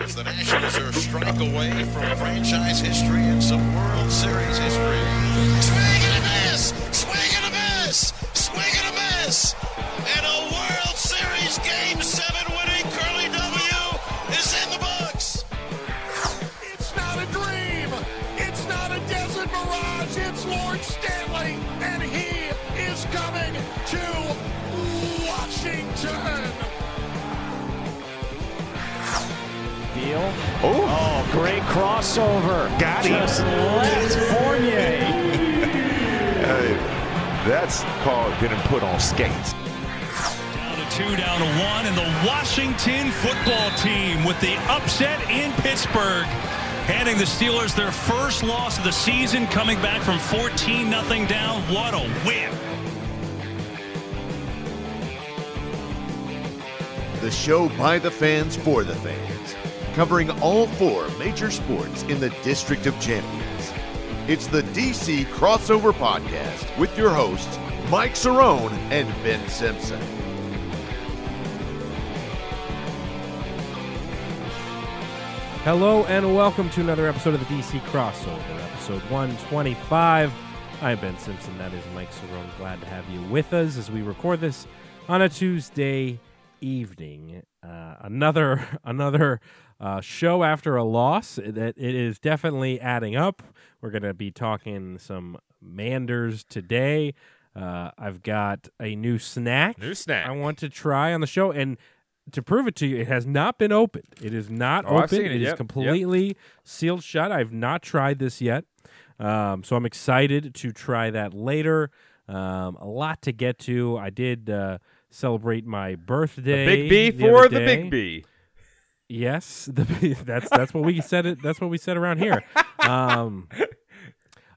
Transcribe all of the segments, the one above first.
As the Nationals are a strike away from franchise history and some World Series history. Deal. Oh, great crossover. Got him. Just left Fournier. Hey, that's called getting put on skates. Down to two, down to one, and the Washington football team with the upset in Pittsburgh. Handing the Steelers their first loss of the season, coming back from 14 0 down. What a win! The show by the fans for the fans, covering all four major sports in the District of Champions. It's the DC Crossover Podcast with your hosts, Mike Cerrone and Ben Simpson. Hello and welcome to another episode of the DC Crossover, episode 125. I'm Ben Simpson. That is Mike Cerrone. Glad to have you with us as we record this on a Tuesday evening. Uh, another another uh, show after a loss. It, it is definitely adding up. We're going to be talking some Manders today. Uh, I've got a new snack. New snack. I want to try on the show and. To prove it to you, it has not been opened. It is not Oh, open. it. It is Yep, yep. completely sealed shut. I've not tried this yet, um, so I'm excited to try that later. Um, a lot to get to. I did uh, celebrate my birthday. Big B the for the. Big B. Yes, the, that's that's what we said. It that's what we said around here. Um,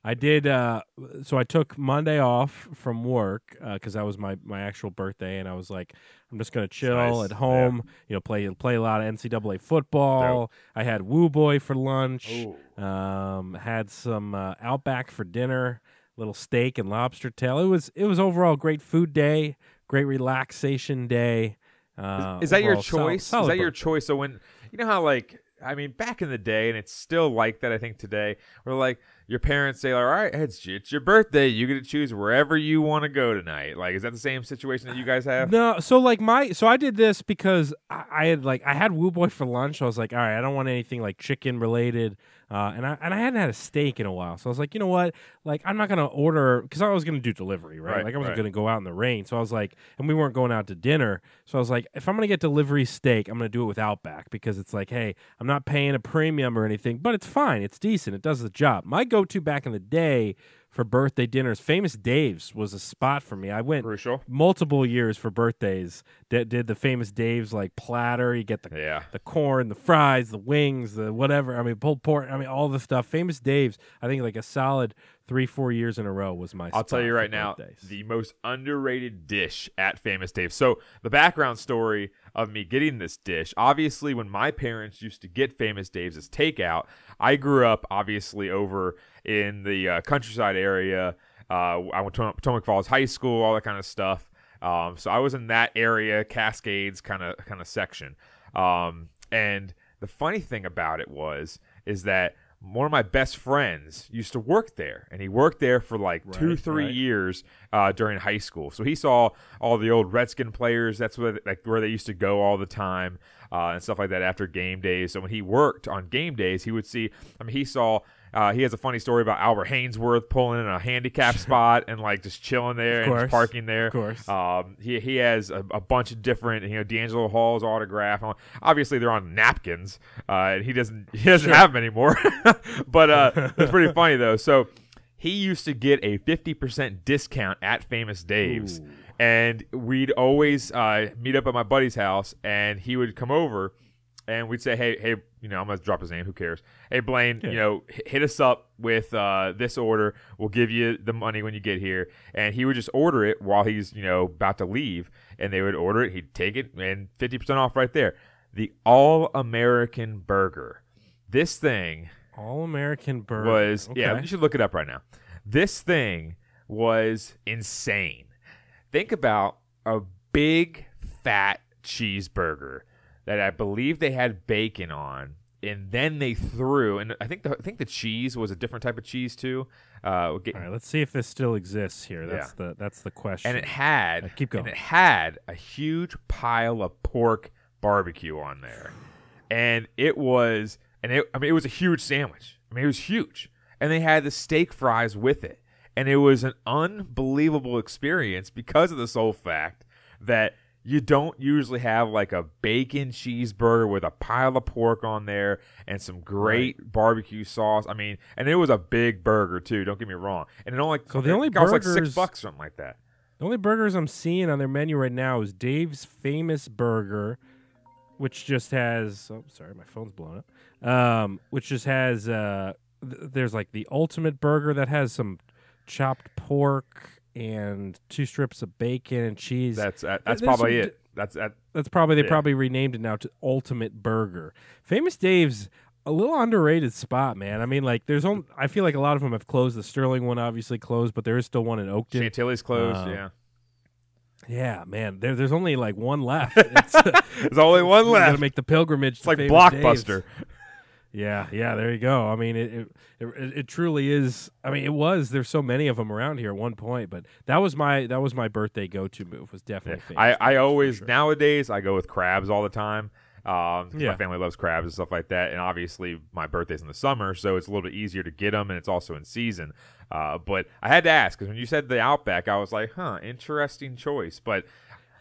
I did. Uh, so I took Monday off from work because that was my my actual birthday, and I was like, I'm just gonna chill nice. at home. You know, play play a lot of NCAA football. I had Woo Boy for lunch. Um, had some uh, Outback for dinner. Little steak and lobster tail. It was it was overall great food day. Great relaxation day. Uh, Is that your overall solid- choice? solid Is that your choice? So when you know how like I mean back in the day, and it's still like that. I think today, we're like your parents say, "All right, it's it's your birthday. You get to choose wherever you want to go tonight." Like, is that the same situation that you guys have? No, so like my so I did this because I, I had like I had Woo Boy for lunch. I was like, all right, I don't want anything like chicken related, uh, and I and I hadn't had a steak in a while. So I was like, you know what, like I'm not gonna order because I was gonna do delivery, right? Right, like I wasn't right. gonna go out in the rain. So I was like, and we weren't going out to dinner. So I was like, if I'm gonna get delivery steak, I'm gonna do it with Outback because it's like, hey, I'm not paying a premium or anything, but it's fine, it's decent, it does the job. My go-to back in the day. For birthday dinners, Famous Dave's was a spot for me. I went Crucial. multiple years for birthdays. Did, did the famous Dave's like platter? You get the Yeah. the corn, the fries, the wings, the whatever. I mean, pulled pork. I mean, all the stuff. Famous Dave's. I think like a solid three, four years in a row was my. I'll tell you right now, birthdays. the most underrated dish at Famous Dave. So the background story of me getting this dish, obviously, when my parents used to get Famous Dave's as takeout, I grew up obviously over in the uh, countryside area. Uh, I went to Potomac Falls High School, all that kind of stuff. Um, so I was in that area, Cascades kind of kind of section. Um, and the funny thing about it was is that one of my best friends used to work there, and he worked there for like two, three right. years uh, during high school. So he saw all the old Redskin players. That's where like where they used to go all the time uh, and stuff like that after game days. So when he worked on game days, he would see. I mean, he saw. Uh, he has a funny story about Albert Haynesworth pulling in a handicap spot and like just chilling there and just parking there. of course. Um, he he has a, a bunch of different, you know, DeAngelo Hall's autograph. Obviously, they're on napkins, uh, and he doesn't he doesn't have them anymore. but uh, it's pretty funny though. So he used to get a fifty percent discount at Famous Dave's, and we'd always uh, meet up at my buddy's house, and he would come over. And we'd say, "Hey, hey, you know, I'm gonna drop his name. Who cares? Hey, Blaine, you know, h- hit us up with uh, this order. We'll give you the money when you get here." And he would just order it while he's, you know, about to leave, and they would order it. He'd take it, and fifty percent off right there. The All American Burger. This thing All American burger was yeah. You should look it up right now. This thing was insane. Think about a big fat cheeseburger that I believe they had bacon on, and then they threw. And I think the I think the cheese was a different type of cheese too. Uh, get- All right, let's see if this still exists here. That's the that's the question. and it had Uh, keep going. And it had a huge pile of pork barbecue on there, and it was and it I mean it was a huge sandwich. I mean it was huge, and they had the steak fries with it, and it was an unbelievable experience because of the sole fact that. You don't usually have like a bacon cheeseburger with a pile of pork on there and some great barbecue sauce. I mean, and it was a big burger too. Don't get me wrong. And it only So the only cost like six burgers- bucks, something like that. The only burgers I'm seeing on their menu right now is Dave's Famous Burger, which just has. Oh, sorry, my phone's blown up. Um, which just has. Uh, th- there's like the ultimate burger that has some chopped pork and two strips of bacon and cheese. That's uh, that's There's probably some- it. That's that. That's probably they Yeah. probably renamed it now to Ultimate Burger. Famous Dave's a little underrated spot, man. I mean, like there's only I feel like a lot of them have closed. The Sterling one obviously closed, but there is still one in Oakton. Chantilly's closed. Uh, yeah, Yeah, man. There, there's only like one left. It's, uh, there's only one left. you gotta make the pilgrimage. It's to like Famous Blockbuster. Yeah, yeah. There you go. I mean, it, it it it truly is. I mean, it was. There's so many of them around here at one point, but that was my that was my birthday go to move. Was definitely. Famous I, I always sure. nowadays I go with crabs all the time. Um, Yeah. my family loves crabs and stuff like that, and obviously my birthday's in the summer, so it's a little bit easier to get them, and it's also in season. Uh, but I had to ask because when you said the Outback, I was like, "Huh, interesting choice." But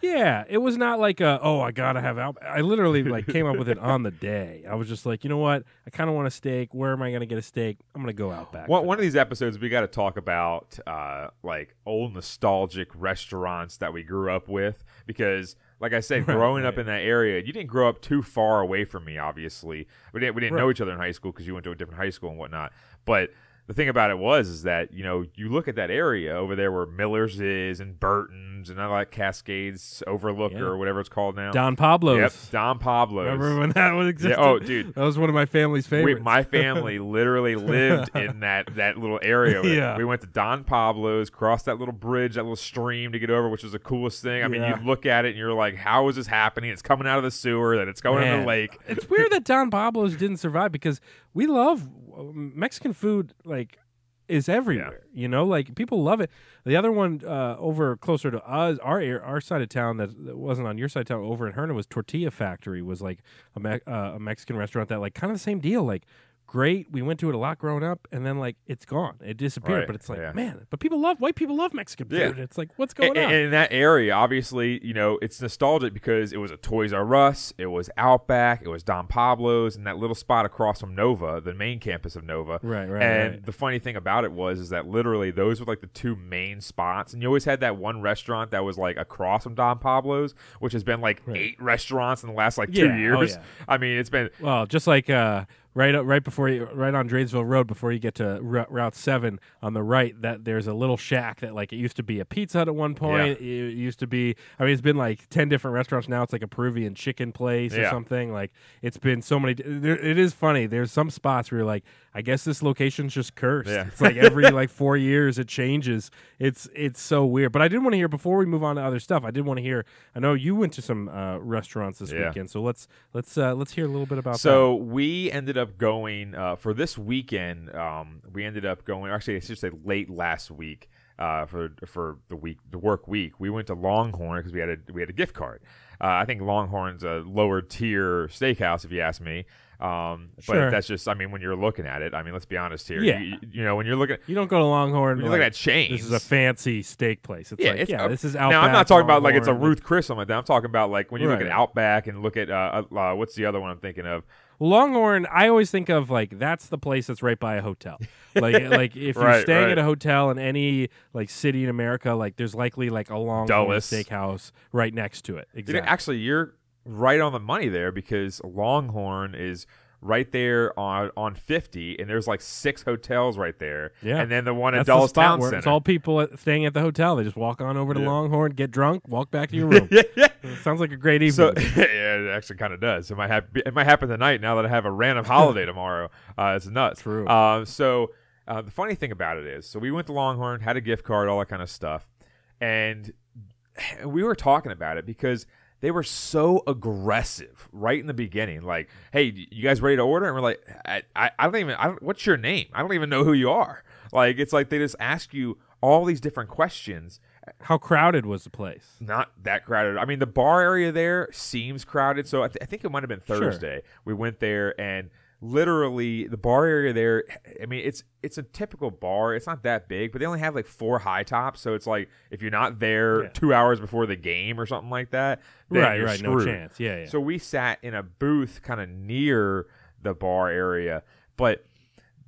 Yeah, it was not like a oh I gotta have out. I literally like came up with it on the day. I was just like, you know what? I kind of want a steak. Where am I gonna get a steak? I'm gonna go out back. One, one of these episodes, we got to talk about uh, like old nostalgic restaurants that we grew up with because, like I said, Right, growing up in that area, you didn't grow up too far away from me. Obviously, we didn't we didn't know each other in high school because you went to a different high school and whatnot. But the thing about it was is that you know you look at that area over there where Miller's is and Burton's and I like Cascades Overlook Yeah. or whatever it's called now. Don Pablo's. Yep, Don Pablo's. Remember when that was existed? oh, dude. that was one of my family's We, favorites. my family literally lived in that that little area. Yeah. We went to Don Pablo's, crossed that little bridge, that little stream to get over, which was the coolest thing. I mean, Yeah. you look at it and you're like, "How is this happening? It's coming out of the sewer, then it's going in the lake." it's weird that Don Pablo's didn't survive because we love uh, Mexican food. Like is everywhere. You know, like people love it. The other one uh, over closer to us, our our side of town that, that wasn't on your side of town, over in Herndon was Tortilla Factory. Was like a, Me- uh, a Mexican restaurant that like kind of the same deal. Like great, we went to it a lot growing up, and then like it's gone, it disappeared. Right, But it's like yeah. man, but people love white people love Mexican food. Yeah. It's like what's going And, on? and in that area, obviously, you know, it's nostalgic because it was a Toys R Us, it was Outback, it was Don Pablo's, and that little spot across from Nova, the main campus of Nova. Right, right, And right. the funny thing about it was, is that literally those were like the two main spots, and you always had that one restaurant that was like across from Don Pablo's, which has been like eight restaurants in the last like two Yeah, oh, years. yeah. I mean, it's been Well, just like uh, right up, right before you, right on Dranesville Road, before you get to Ru- Route Seven on the right, that there's a little shack that like it used to be a Pizza Hut at one point. It used to be. I mean, it's been like ten different restaurants now. It's like a Peruvian chicken place or something. Like it's been so many. There, it is funny. There's some spots where you're like, I guess this location's just cursed. Yeah. It's like every like four years it changes. It's it's so weird. But I did want to hear before we move on to other stuff. I did want to hear. I know you went to some uh, restaurants this Yeah. weekend, so let's let's uh, let's hear a little bit about that. So we ended up going uh, for this weekend. Um, we ended up going. Actually, I should say late last week uh, for for the week, the work week. We went to Longhorn because we had a we had a gift card. Uh, I think Longhorn's a lower tier steakhouse, if you ask me. Um, but that's just, I mean, when you're looking at it, I mean, let's be honest here. Yeah. You, you know, when you're looking, You don't go to Longhorn. When you like, look at chains. This is a fancy steak place. It's like, yeah, uh, this is now. I'm not talking about like it's a Ruth Chris something like that. I'm talking about like when you look at Outback and look at uh, uh, what's the other one I'm thinking of? Longhorn. I always think of like that's the place that's right by a hotel. Like like if you're Right, staying right. at a hotel in any like city in America, like there's likely like a Longhorn Dulles. steakhouse right next to it. Exactly. it, actually, you're right on the money there because Longhorn is right there on on 50 and there's like six hotels right there Yeah. and then the one at Dulles Town Center It's all people at, staying at the hotel. They just walk on over to Yeah. Longhorn, get drunk, walk back to your room. yeah, yeah. Sounds like a great evening. So yeah, it actually kind of does. It might have it might happen tonight now that I have a random holiday tomorrow. Uh, it's nuts. True. Um, so uh, the funny thing about it is, so we went to Longhorn, had a gift card, all that kind of stuff, and we were talking about it because they were so aggressive right in the beginning. Like, hey, you guys ready to order? And we're like, I, I, I don't even. I don't, what's your name? I don't even know who you are. Like, it's like they just ask you all these different questions How crowded was the place? not that crowded. I mean, the bar area there seems crowded. So I, th- I think it might have been Sure. Thursday. We went there and literally the bar area there. I mean, it's it's a typical bar. It's not that big, but they only have like four high tops. So it's like if you're not there Yeah. two hours before the game or something like that, right, right. No chance. Yeah, yeah. So we sat in a booth kind of near the bar area, but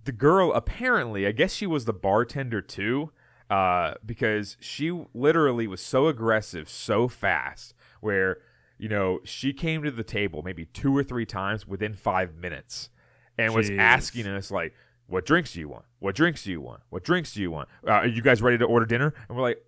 the girl apparently, I guess she was the bartender too, uh, because she literally was so aggressive so fast where you know she came to the table maybe two or three times within five minutes and was asking us like what drinks do you want what drinks do you want what drinks do you want uh, are you guys ready to order dinner and we're like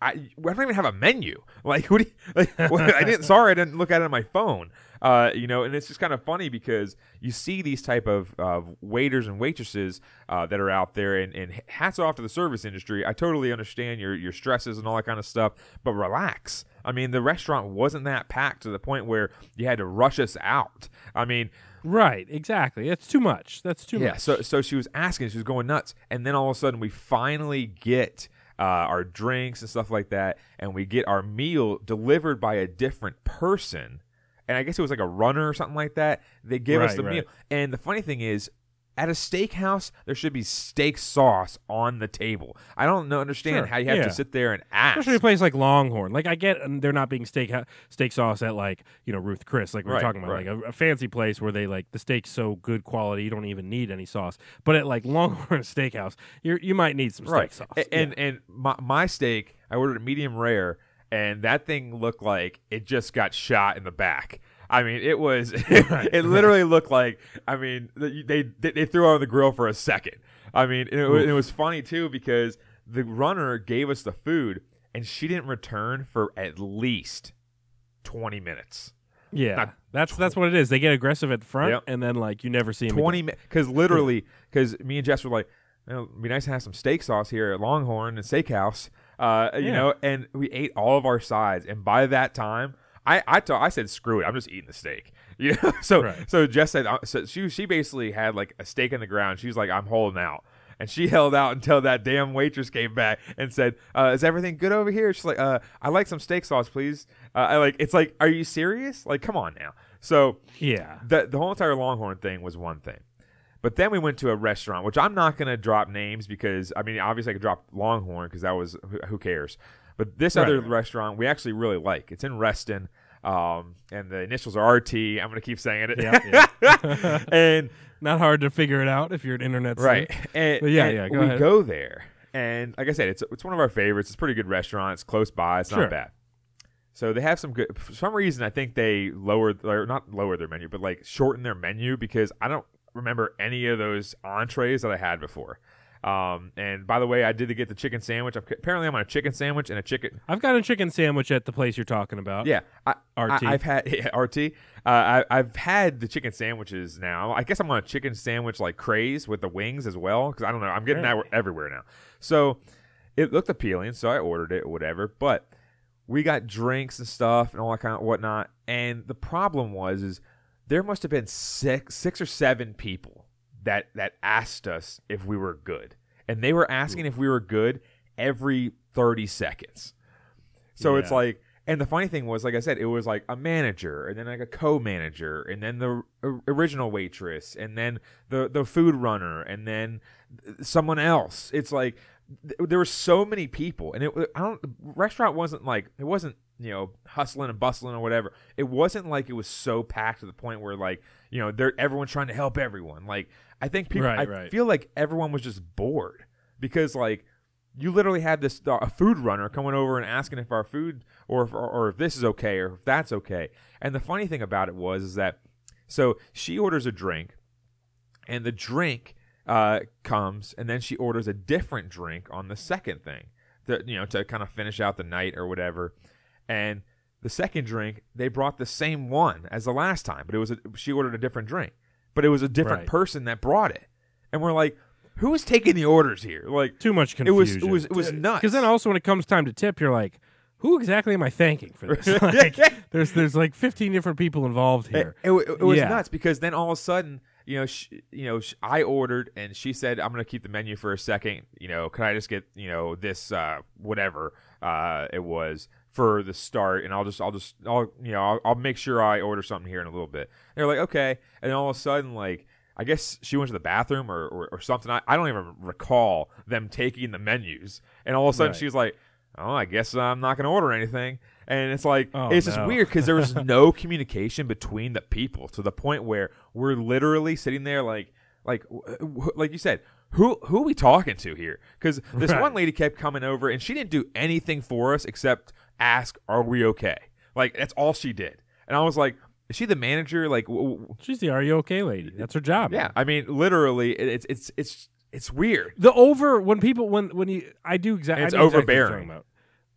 I, I don't even have a menu. Like, what? Do you, like, what- I didn't. Sorry, I didn't look at it on my phone. Uh, you know, and it's just kind of funny because you see these type of uh, waiters and waitresses uh, that are out there, and, and hats off to the service industry. I totally understand your your stresses and all that kind of stuff, but relax. I mean, the restaurant wasn't that packed to the point where you had to rush us out. I mean, right, exactly. That's too much. That's too yeah, much. so so she was asking, she was going nuts, and then all of a sudden we finally get uh, our drinks and stuff like that, and we get our meal delivered by a different person, and I guess it was like a runner or something like that. They give us the right. meal, and the funny thing is. At a steakhouse, there should be steak sauce on the table. I don't know, understand Sure, how you have yeah. to sit there and ask. Especially a place like Longhorn. Like I get um, they're not being steak steak sauce at like you know Ruth Chris, like we are Right, talking about, right. like a, a fancy place where they like the steak's so good quality you don't even need any sauce. But at like Longhorn Steakhouse, you you might need some right. steak sauce. A- And and my, my steak, I ordered a medium rare, and that thing looked like it just got shot in the back. I mean, it was. it literally looked like. I mean, they they, they threw on the grill for a second. I mean, it, was, it was funny too because the runner gave us the food, and she didn't return for at least twenty minutes. yeah, not that's that's what it is. They get aggressive at the front, Yep. and then like you never see them. Twenty minutes, because literally, because me and Jess were like, you know, it'd be nice to have some steak sauce here at Longhorn and Steakhouse, uh, you Yeah. know, and we ate all of our sides, and by that time, I I, told, I said screw it, I'm just eating the steak, you know. so Right. so Jess said, uh, so she she basically had like a steak in the ground. She was like, I'm holding out. And she held out until that damn waitress came back and said, uh, "Is everything good over here?" She's like, uh, "I like some steak sauce, please." Uh, I like. It's like, are you serious? Like, come on now. So Yeah, the the whole entire Longhorn thing was one thing. But then we went to a restaurant, which I'm not going to drop names because I mean, obviously I could drop Longhorn because that was who, who cares. But this Right, other restaurant we actually really like. It's in Reston, um, and the initials are RT. I'm going to keep saying it. Yeah, and not hard to figure it out if you're an internet right, and, But yeah, and yeah, go we ahead. go there, and like I said, it's it's one of our favorites. It's a pretty good restaurant. It's close by. It's Sure. not bad. So they have some good. For some reason, I think they lowered or not lower their menu, but like shorten their menu because I don't remember any of those entrees that I had before. Um, and by the way, I did get the chicken sandwich. I'm, apparently, I'm on a chicken sandwich and a chicken. I've got a chicken sandwich at the place you're talking about. Yeah, I, RT. I, have had yeah, RT. Uh, I, I've had the chicken sandwiches now. I guess I'm on a chicken sandwich like craze with the wings as well because I don't know. I'm getting Really? that everywhere now. So it looked appealing, so I ordered it or whatever. But we got drinks and stuff and all that kind of whatnot. And the problem was is there must have been six six or seven people that that asked us if we were good, and they were asking if we were good every thirty seconds. So it's like, and the funny thing was, like I said, it was like a manager, and then like a co-manager, and then the original waitress, and then the the food runner, and then someone else. It's like there were so many people, and it I don't. The restaurant wasn't like it wasn't you know hustling and bustling or whatever. It wasn't like it was so packed to the point where like you know they're everyone's trying to help everyone. Like I think people, Right, I right. feel like everyone was just bored because like you literally had this uh, a food runner coming over and asking if our food or if, or, or if this is okay or if that's okay. And the funny thing about it was is that so she orders a drink, and the drink uh, comes, and then she orders a different drink on the second thing, to, you know, to kind of finish out the night or whatever. And the second drink, they brought the same one as the last time, but it was a, she ordered a different drink, but it was a different Right. person that brought it, and we're like, who is taking the orders here? Like Too much It was confusion. it was it was nuts. Because then also when it comes time to tip, you're like, who exactly am I thanking for this? Like, there's there's like 15 different people involved here. it, it- it was Yeah. nuts because then all of a sudden, you know, sh- you know, sh- I ordered and she said, "I'm going to keep the menu for a second. You know, can I just get you know this uh, whatever uh, it was for the start, and I'll just I'll just I'll you know I'll, I'll make sure I order something here in a little bit." they're like, "Okay," and all of a sudden, like. I guess she went to the bathroom or, or, or something. I, I don't even recall them taking the menus. And all of a sudden, Right. she was like, "Oh, I guess I'm not going to order anything." And it's like Oh, it's just weird because there was no communication between the people to the point where we're literally sitting there like like like you said who who are we talking to here because this Right. one lady kept coming over and she didn't do anything for us except ask are we okay? Like that's all she did. And i was like is she the manager? Like w- w- She's the Are You Okay lady. That's her job. yeah i mean literally it- it's it's it's it's weird. The over when people when when you I do exactly It's know exactly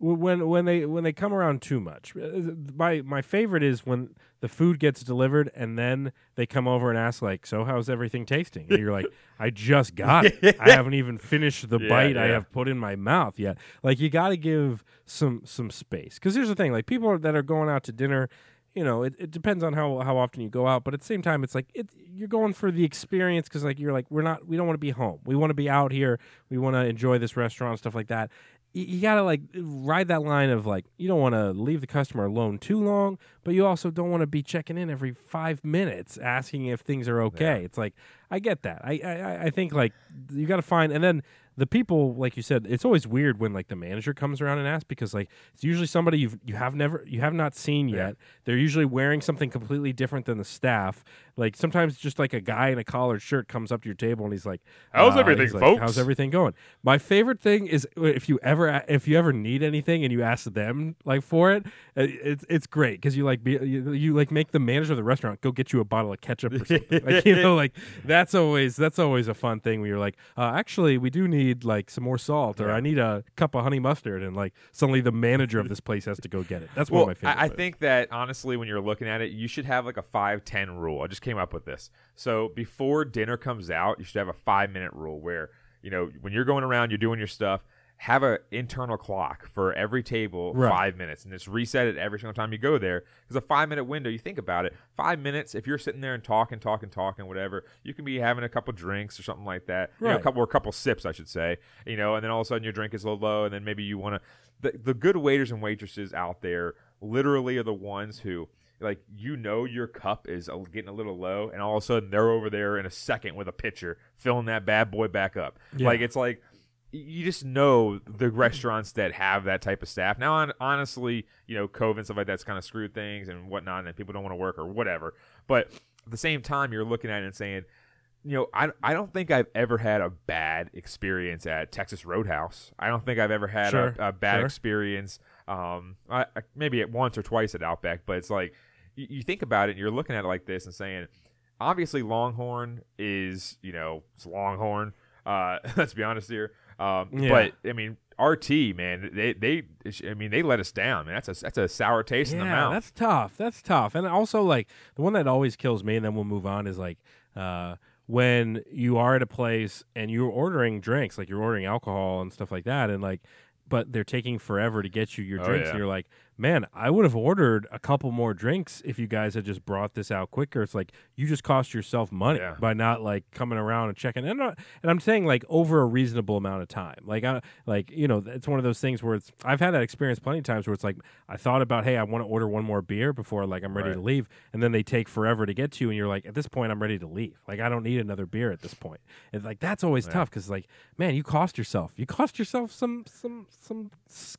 When- When they when they come around too much. Uh, My my favorite is when the food gets delivered and then they come over and ask like, "So how's everything tasting?" And you're like, "I just got it. I haven't even finished the Yeah, bite I have put in my mouth yet." Like you got to give some some space because here's the thing: like people that are going out to dinner. You know, it, it depends on how how often you go out, but at the same time, it's like it, you're going for the experience because like you're like we're not we don't want to be home. We want to be out here. We want to enjoy this restaurant stuff like that. You, you gotta like ride that line of like you don't want to leave the customer alone too long, but you also don't want to be checking in every five minutes asking if things are okay. It's like I get that. I I, I think like you got to find and then the people like you said it's always weird when like the manager comes around and asks because like it's usually somebody you've you have never you have not seen yet. They're usually wearing something completely different than the staff. Like sometimes just like a guy in a collared shirt comes up to your table and he's like How's uh, everything, like, folks?" how's everything going? My favorite thing is if you ever if you ever need anything and you ask them like for it uh, it's it's great because you like be, you, you like make the manager of the restaurant go get you a bottle of ketchup or something. Like you know like that's always that's always a fun thing where you're like uh, actually we do need like some more salt or I need a cup of honey mustard and like suddenly the manager of this place has to go get it that's well, one of my favorite I, I think that honestly, when you're looking at it, you should have like a five ten rule. I just came up with this. So before dinner comes out, you should have a five minute rule where you know when you're going around, you're doing your stuff. Have a internal clock for every table, Right. five minutes, and just reset it every single time you go there. Because a five minute window, you think about it, five minutes. If you're sitting there and talking, talking, talking, whatever, you can be having a couple drinks or something like that. You know, a couple or a couple sips, I should say. You know, and then all of a sudden your drink is a little low, and then maybe you want to. The, the good waiters and waitresses out there literally are the ones who like you know your cup is getting a little low and all of a sudden they're over there in a second with a pitcher filling that bad boy back up Yeah. like it's like you just know the restaurants that have that type of staff now hon- honestly you know covid and stuff like that's kind of screwed things and whatnot and people don't want to work or whatever but at the same time you're looking at it and saying you know, I, I don't think I've ever had a bad experience at Texas Roadhouse. I don't think I've ever had Sure, a, a bad sure. experience. Um, I, I, maybe at once or twice at Outback, but it's like you, you think about it, and you're looking at it like this and saying, obviously Longhorn is you know it's Longhorn. Uh, let's be honest here. Um, Yeah. but I mean RT man, they they I mean they let us down. Man, that's a that's a sour taste in the yeah, mouth. that's tough. That's tough. And also, like the one that always kills me, and then we'll move on is like uh, when you are at a place and you're ordering drinks, like you're ordering alcohol and stuff like that, and like, but they're taking forever to get you your Oh, drinks, yeah. and you're like, man, I would have ordered a couple more drinks if you guys had just brought this out quicker. It's like you just cost yourself money Yeah. by not like coming around and checking. And, not, and I'm saying like over a reasonable amount of time. Like I like you know it's one of those things where it's I've had that experience plenty of times where it's like I thought about hey I want to order one more beer before like I'm ready Right. to leave, and then they take forever to get to you, and you're like at this point I'm ready to leave. Like I don't need another beer at this point. And like that's always tough because like man you cost yourself you cost yourself some some some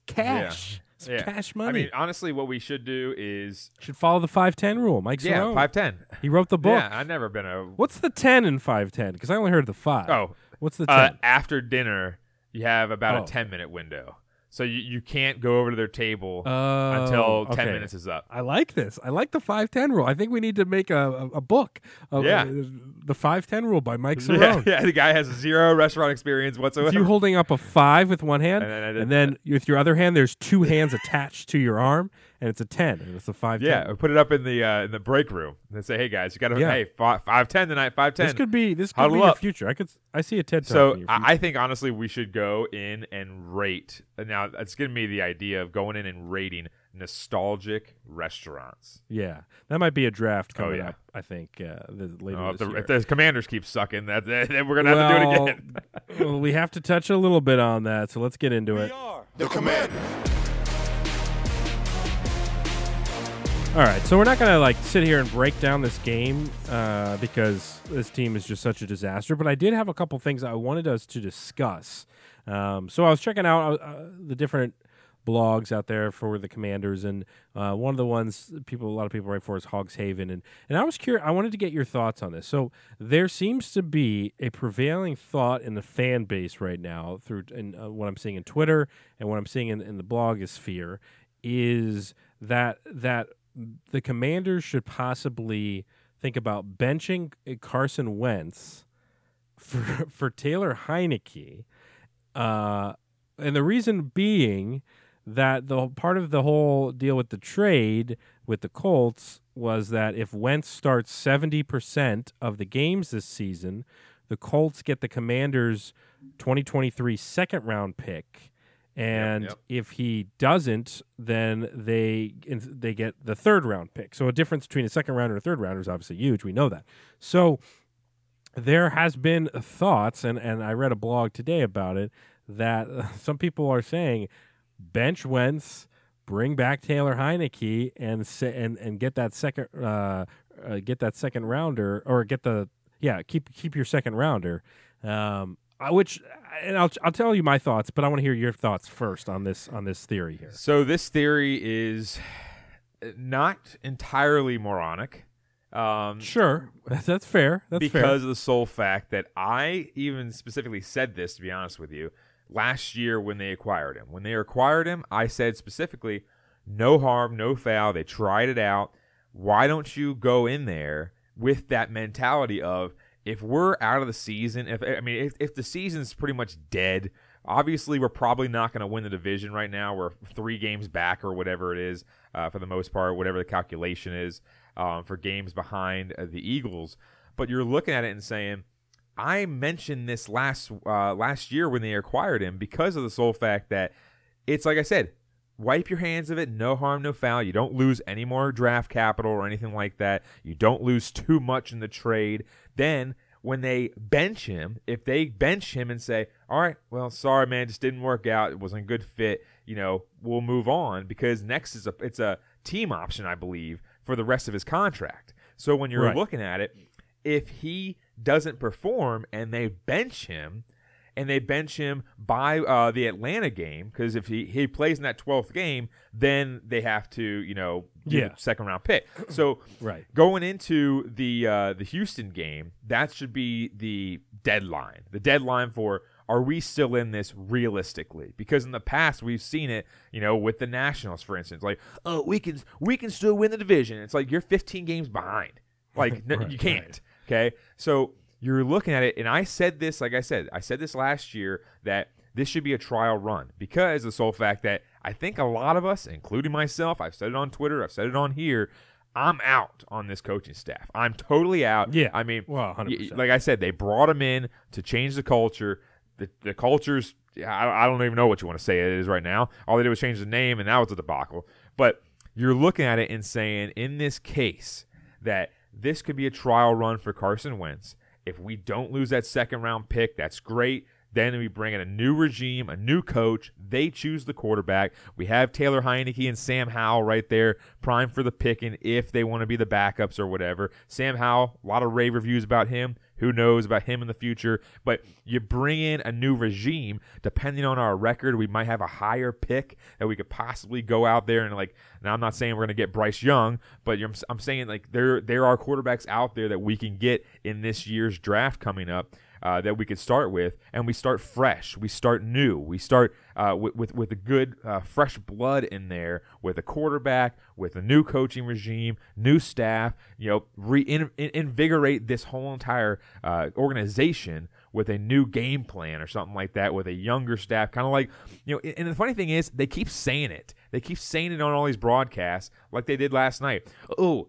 cash. Yeah. cash money. I mean, honestly, what we should do is should follow the five ten rule. Mike yeah, Cerrone. five ten. He wrote the book. Yeah, I've never been a What's the ten in five ten? Because I only heard the five. Oh, what's the uh, ten? after dinner, you have about Oh. a 10 minute window. So you, you can't go over to their table Oh, until 10 okay. minutes is up. I like this. I like the five ten rule. I think we need to make a, a, book. Of, Yeah. uh, the five ten rule by Mike Yeah, Cerrone. yeah, the guy has zero restaurant experience whatsoever. It's you holding up a five with one hand, And then and then with your other hand, there's two hands attached to your arm, and it's a ten, and it's a five. yeah, or put it up in the uh, in the break room and say, "Hey guys, you got to Yeah. hey five, five ten tonight, five ten. This could be this could Huddle be your up. future. I could I see a TED talk. So I. I think honestly we should go in and rate. Now it's giving me the idea of going in and rating nostalgic restaurants. yeah, that might be a draft Oh, coming yeah. up. I think uh, the, later Oh, if, this the, year. if the commanders keep sucking, that then we're gonna have to do it again. well, we have to touch a little bit on that, so let's get into it. The Commanders. All right, so we're not gonna like sit here and break down this game uh, because this team is just such a disaster. But I did have a couple things I wanted us to discuss. Um, so I was checking out uh, the different blogs out there for the Commanders, and uh, one of the ones people, a lot of people write for is Hogs Haven, and and I was curious. I wanted to get your thoughts on this. So there seems to be a prevailing thought in the fan base right now through and uh, what I'm seeing in Twitter and what I'm seeing in, in the blogosphere is that that the Commanders should possibly think about benching Carson Wentz for for Taylor Heinicke, uh, and the reason being that the part of the whole deal with the trade with the Colts was that if Wentz starts seventy percent of the games this season, the Colts get the Commanders' twenty twenty three second round pick. And yep. if he doesn't, then they they get the third round pick. So a difference between a second rounder and a third rounder is obviously huge. We know that. So there has been thoughts, and, and I read a blog today about it, that some people are saying bench Wentz, bring back Taylor Heinicke, and sa- and and get that second uh, uh, get that second rounder, or get the yeah keep keep your second rounder. Um, which and I'll I'll tell you my thoughts, but I want to hear your thoughts first on this on this theory here. So this theory is not entirely moronic. Um, Sure, that's, that's fair. That's because fair. of the sole fact that I even specifically said this, to be honest with you, last year when they acquired him. When they acquired him, I said specifically, no harm, no foul. They tried it out. Why don't you go in there with that mentality of if we're out of the season, if I mean if, if the season's pretty much dead, obviously we're probably not going to win the division right now. We're three games back or whatever it is uh, for the most part, whatever the calculation is um, for games behind uh, the Eagles. But you're looking at it and saying, I mentioned this last uh, last year when they acquired him because of the sole fact that it's like I said, wipe your hands of it, no harm, no foul. You don't lose any more draft capital or anything like that. You don't lose too much in the trade. Then when they bench him, if they bench him and say, "All right, well, sorry man, just didn't work out. It wasn't a good fit," you know, we'll move on because next is a it's a team option, I believe, for the rest of his contract. So when you're Right. looking at it, if he doesn't perform and they bench him and they bench him by uh, the Atlanta game because if he, he plays in that 12th game then they have to you know Yeah. second round pick so Right. going into the uh, the Houston game that should be the deadline the deadline for are we still in this realistically because in the past we've seen it you know with the Nationals for instance like oh we can we can still win the division it's like you're 15 games behind like no, you can't Okay. So you're looking at it, and I said this, like I said, I said this last year that this should be a trial run because the sole fact that I think a lot of us, including myself, I've said it on Twitter, I've said it on here, I'm out on this coaching staff. I'm totally out. Yeah. I mean, Well, 100%. like I said, they brought him in to change the culture. The, the culture's, I, I don't even know what you want to say it is right now. All they did was change the name, and that was a debacle. But you're looking at it and saying, in this case, that this could be a trial run for Carson Wentz. If we don't lose that second round pick, that's great. Then we bring in a new regime, a new coach. They choose the quarterback. We have Taylor Heinicke and Sam Howell right there, prime for the picking if they want to be the backups or whatever. Sam Howell, a lot of rave reviews about him. Who knows about him in the future? But you bring in a new regime. Depending on our record, we might have a higher pick that we could possibly go out there and like. Now I'm not saying we're to get Bryce Young, but I'm saying like there there are quarterbacks out there that we can get in this year's draft coming up. Uh, that we could start with, and we start fresh. We start new. We start uh, with, with with a good uh, fresh blood in there, with a quarterback, with a new coaching regime, new staff. You know, reinvigorate this whole entire uh, organization with a new game plan or something like that, with a younger staff, kind of like you know. And the funny thing is, they keep saying it. They keep saying it on all these broadcasts, like they did last night. Oh,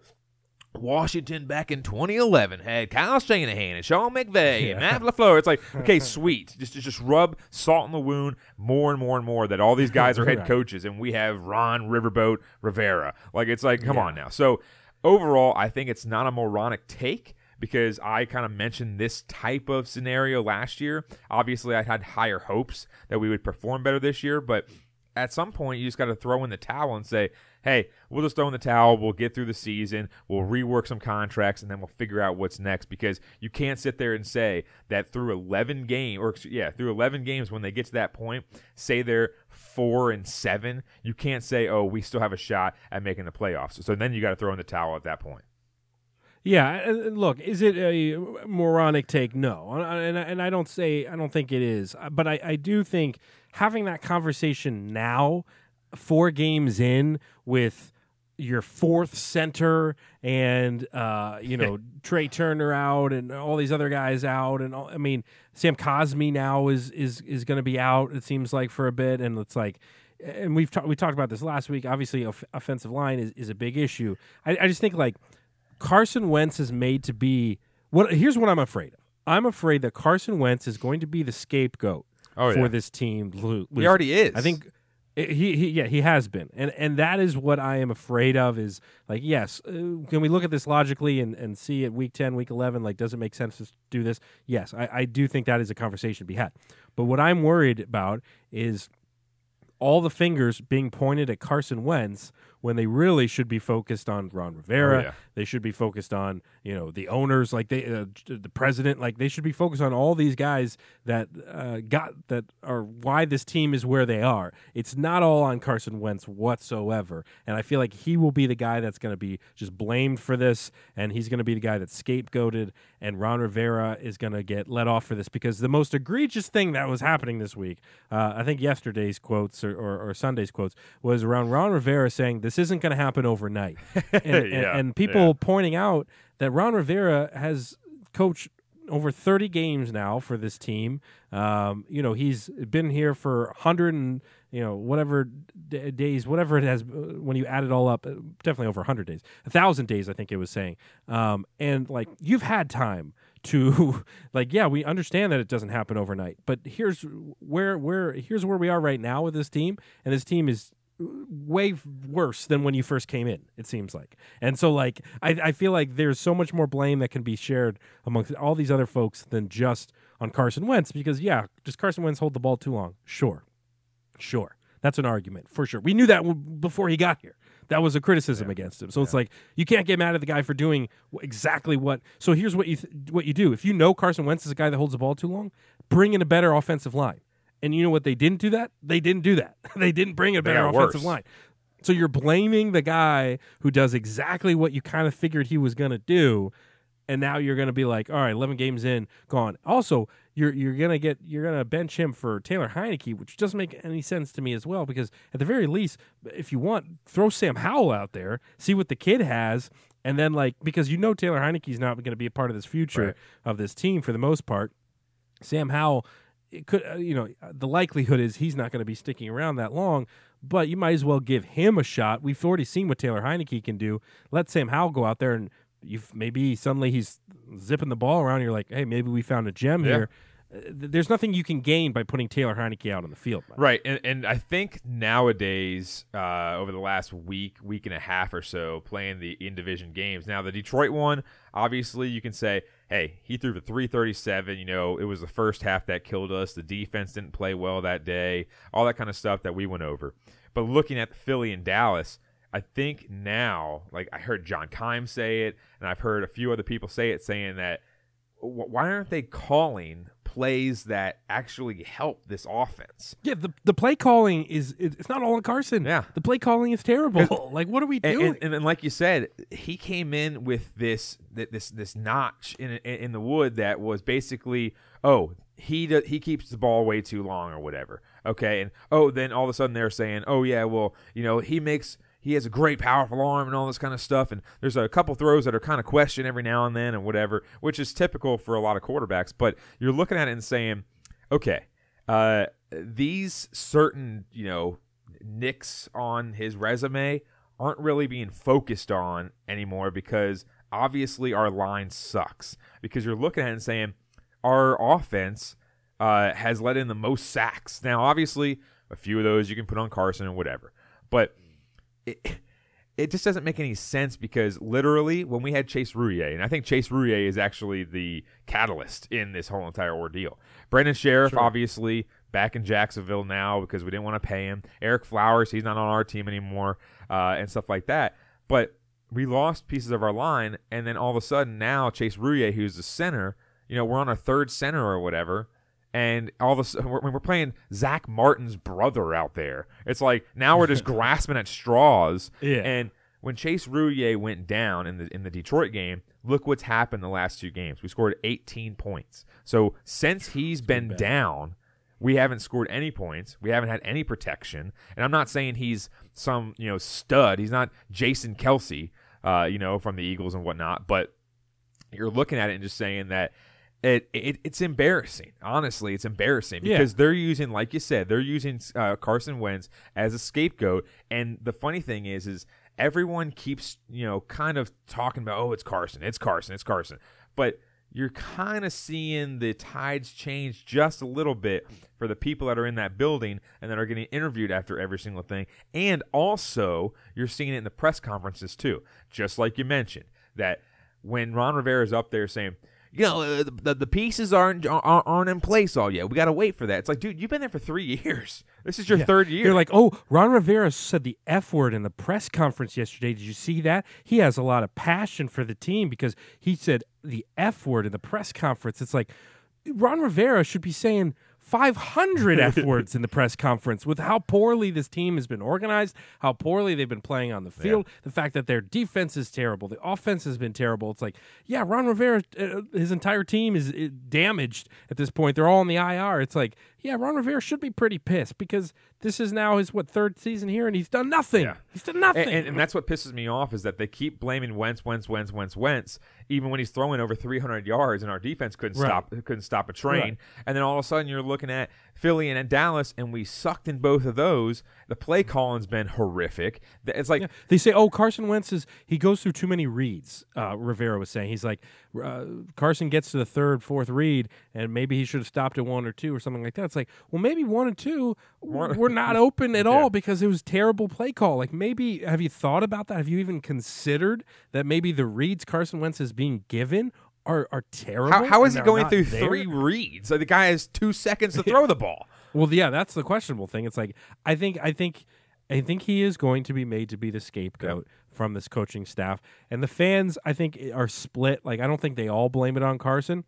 Washington back in 2011 had Kyle Shanahan and Sean McVay and Matt LaFleur. It's like, okay, sweet. Just, just rub salt in the wound more and more and more that all these guys are head Right. coaches and we have Ron Riverboat Rivera. Like, it's like, come on now. So, overall, I think it's not a moronic take because I kind of mentioned this type of scenario last year. Obviously, I had higher hopes that we would perform better this year, but at some point you just got to throw in the towel and say, "Hey, we'll just throw in the towel. We'll get through the season. We'll rework some contracts, and then we'll figure out what's next." Because you can't sit there and say that through 11 game or yeah, through 11 games when they get to that point, say they're four and seven. You can't say, "Oh, we still have a shot at making the playoffs." So then you got to throw in the towel at that point. Yeah, look, is it a moronic take? No, and and I don't say I don't think it is, uh, but I I do think having that conversation now, four games in with your fourth center and uh you know Trai Turner out and all these other guys out and all, I mean Sam Cosmi now is is is going to be out it seems like for a bit and it's like and we've talked we talked about this last week obviously off- offensive line is, is a big issue I, I just think like Carson Wentz is made to be what here's what I'm afraid of. I'm afraid that Carson Wentz is going to be the scapegoat Oh, for yeah. this team. lo- He already is. I think he, he yeah he has been, and and that is what I am afraid of. Is like yes, uh, can we look at this logically and and see at week ten, week eleven, like does it make sense to do this? Yes, I, I do think that is a conversation to be had. But what I'm worried about is all the fingers being pointed at Carson Wentz when they really should be focused on Ron Rivera. Oh, yeah. They should be focused on you know the owners, like they, uh, the president, like they should be focused on all these guys that uh, got that are why this team is where they are. It's not all on Carson Wentz whatsoever, and I feel like he will be the guy that's going to be just blamed for this, and he's going to be the guy that's scapegoated, and Ron Rivera is going to get let off for this because the most egregious thing that was happening this week, uh, I think yesterday's quotes or, or, or Sunday's quotes was around Ron Rivera saying this isn't going to happen overnight, and, and- Yeah, and people yeah. pointing out that Ron Rivera has coached over 30 games now for this team. Um, you know, he's been here for 100 and, you know, whatever d- days, whatever it has, uh, when you add it all up, uh, definitely over 100 days, a thousand days, I think it was saying. Um, and like, you've had time to like yeah we understand that it doesn't happen overnight but here's where where here's where we are right now with this team and this team is way worse than when you first came in it seems like. And so like I, I feel like there's so much more blame that can be shared amongst all these other folks than just on carson wentz because yeah does carson wentz hold the ball too long? Sure. Sure. That's an argument for sure. We knew that before he got here. That was a criticism against him. So it's like you can't get mad at the guy for doing exactly what so here's what you th- what you do. If you know carson wentz is a guy that holds the ball too long bring in a better offensive line and you know what they didn't do that they didn't do that they didn't bring a better offensive worse. line so you're blaming the guy who does exactly what you kind of figured he was going to do, and now you're going to be like, all right, 11 games in, gone. Also, you're you're going to get you're going to bench him for Taylor Heinicke, which doesn't make any sense to me as well. Because at the very least, if you want, throw Sam Howell out there, see what the kid has, and then like because you know Taylor Heinicke's not going to be a part of this future Right. of this team for the most part. Sam Howell, it could uh, you know the likelihood is he's not going to be sticking around that long, but you might as well give him a shot. We've already seen what Taylor Heinicke can do. Let Sam Howell go out there and you maybe suddenly he's zipping the ball around. You're like, hey, maybe we found a gem Yeah. here. Uh, There's nothing you can gain by putting Taylor Heinicke out on the field. Mike. Right, and and I think nowadays, uh, over the last week, week and a half or so, playing the in division games. Now the Detroit one, obviously, you can say, hey, he threw for three thirty seven. You know, it was the first half that killed us. The defense didn't play well that day. All that kind of stuff that we went over. But looking at Philly and Dallas. I think now, like I heard John Keim say it, and I've heard a few other people say it, saying that why aren't they calling plays that actually help this offense. Yeah, the the play calling is it's not all on Carson. Yeah. the play calling is terrible. like, what are we doing? and, and, and like you said, he came in with this this this notch in in in the wood that was basically, oh, he do, he keeps the ball way too long or whatever. Okay, and oh, then all of a sudden they're saying, oh yeah, well, you know, he makes he has a great powerful arm and all this kind of stuff. And there's a couple throws that are kind of questioned every now and then and whatever, which is typical for a lot of quarterbacks. But you're looking at it and saying, okay, uh, these certain you know nicks on his resume aren't really being focused on anymore because obviously our line sucks. Because you're looking at it and saying our offense uh, has let in the most sacks. Now, obviously, a few of those you can put on Carson and whatever, but it, it just doesn't make any sense because literally when we had Chase Roullier, and I think Chase Roullier is actually the catalyst in this whole entire ordeal. Brandon Scherff, obviously, back in Jacksonville now because we didn't want to pay him. Ereck Flowers, he's not on our team anymore, uh, and stuff like that. But we lost pieces of our line, and then all of a sudden now Chase Roullier, who's the center, you know, we're on our third center or whatever. And all of a sudden, we're, we're playing Zack Martin's brother out there. It's like now we're just grasping at straws. Yeah. And when Chase Roullier went down in the in the Detroit game, look what's happened the last two games. We scored 18 points. So since he's been down, we haven't scored any points. We haven't had any protection. And I'm not saying he's some you know stud. He's not Jason Kelce, uh, you know, from the Eagles and whatnot. But you're looking at it and just saying that it, it it's embarrassing. Honestly, it's embarrassing Yeah. because they're using, like you said, they're using uh, Carson Wentz as a scapegoat. And the funny thing is, is everyone keeps you know kind of talking about, oh, it's Carson, it's Carson, it's Carson, but you're kind of seeing the tides change just a little bit for the people that are in that building and that are getting interviewed after every single thing. And also, you're seeing it in the press conferences too, just like you mentioned that when Ron Rivera is up there saying, you know, uh, the, the, pieces aren't aren't aren't in place all yet. We got to wait for that. It's like, dude, you've been there for three years. This is your Yeah. third year. They're like, oh, Ron Rivera said the F word in the press conference yesterday. Did you see that? He has a lot of passion for the team because he said the F word in the press conference. It's like Ron Rivera should be saying 500 F words in the press conference with how poorly this team has been organized, how poorly they've been playing on the field, the fact that their defense is terrible, the offense has been terrible. It's like, yeah, Ron Rivera, uh, his entire team is uh, damaged at this point. They're all in the IR. It's like, yeah, Ron Rivera should be pretty pissed because this is now his what third season here, and he's done nothing. Yeah. He's done nothing. And, and, and that's what pisses me off is that they keep blaming Wentz, Wentz, Wentz, Wentz, Wentz, even when he's throwing over 300 yards and our defense couldn't Right. stop couldn't stop a train. Right. And then all of a sudden you're looking at Philly and, Dallas, and we sucked in both of those. The play calling's been horrific. It's like Yeah. They say, oh, Carson Wentz is he goes through too many reads. Uh, Rivera was saying he's like uh, Carson gets to the third, fourth read, and maybe he should have stopped at one or two or something like that. It's like, well, maybe one and two were not open at all because it was terrible play call. Like maybe have you thought about that? Have you even considered that maybe the reads Carson Wentz is being given are are terrible? how, how is he going through there? three reads? Like the guy has two seconds to throw the ball. Well, yeah, that's the questionable thing. It's like I think I think I think he is going to be made to be the scapegoat from this coaching staff, and the fans I think are split. Like I don't think they all blame it on Carson,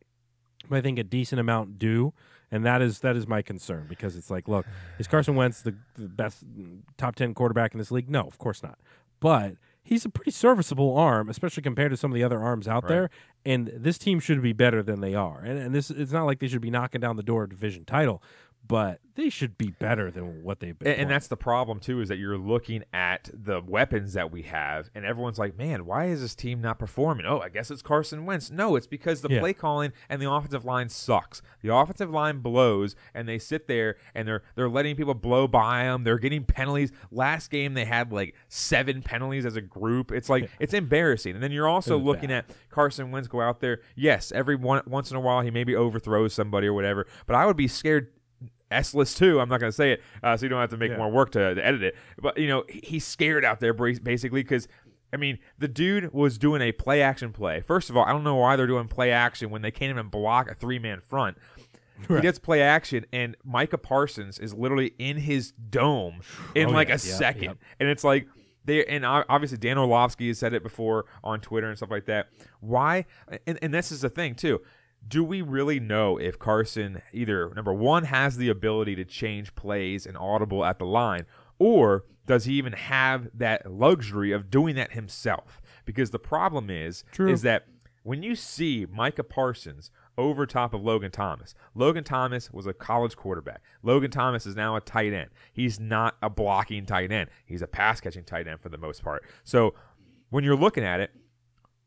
but I think a decent amount do, and that is that is my concern because it's like, look, is Carson Wentz the, the best mm, top ten quarterback in this league? No, of course not, but. He's a pretty serviceable arm, especially compared to some of the other arms out there. And this team should be better than they are. And, and this it's not like they should be knocking down the door of division title, but they should be better than what they've been. And, and that's the problem too, is that you're looking at the weapons that we have, and everyone's like, "Man, why is this team not performing?" Oh, I guess it's Carson Wentz. No, it's because the Yeah. play calling and the offensive line sucks. The offensive line blows, and they sit there and they're they're letting people blow by them. They're getting penalties. Last game they had like seven penalties as a group. It's like it's embarrassing. And then you're also looking bad. at Carson Wentz go out there. Yes, every one, once in a while he maybe overthrows somebody or whatever, but I would be scared S-less too. I'm not going to say it, uh, so you don't have to make Yeah. more work to, to edit it. But you know, he's scared out there basically because. I mean, the dude was doing a play action play. First of all, I don't know why they're doing play action when they can't even block a three man front. He gets play action, and Micah Parsons is literally in his dome in Oh, like yeah, a yeah, second, yep. and it's like they and obviously Dan Orlovsky has said it before on Twitter and stuff like that. Why? And, and this is the thing too. Do we really know if Carson either number one has the ability to change plays and audible at the line, or does he even have that luxury of doing that himself? Because the problem is, True. is that when you see Micah Parsons over top of Logan Thomas, Logan Thomas was a college quarterback. Logan Thomas is now a tight end. He's not a blocking tight end. He's a pass catching tight end for the most part. So when you're looking at it,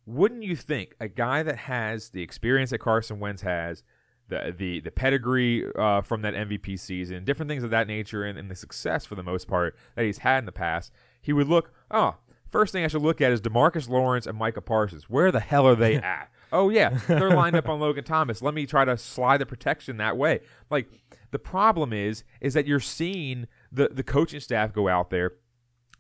wouldn't you think a guy that has the experience that Carson Wentz has, the the the pedigree uh, from that MVP season, different things of that nature, and, and the success for the most part that he's had in the past, he would look, oh, first thing I should look at is Demarcus Lawrence and Micah Parsons. Where the hell are they at? oh yeah, they're lined up on Logan Thomas. Let me try to slide the protection that way. Like the problem is, is that you're seeing the the coaching staff go out there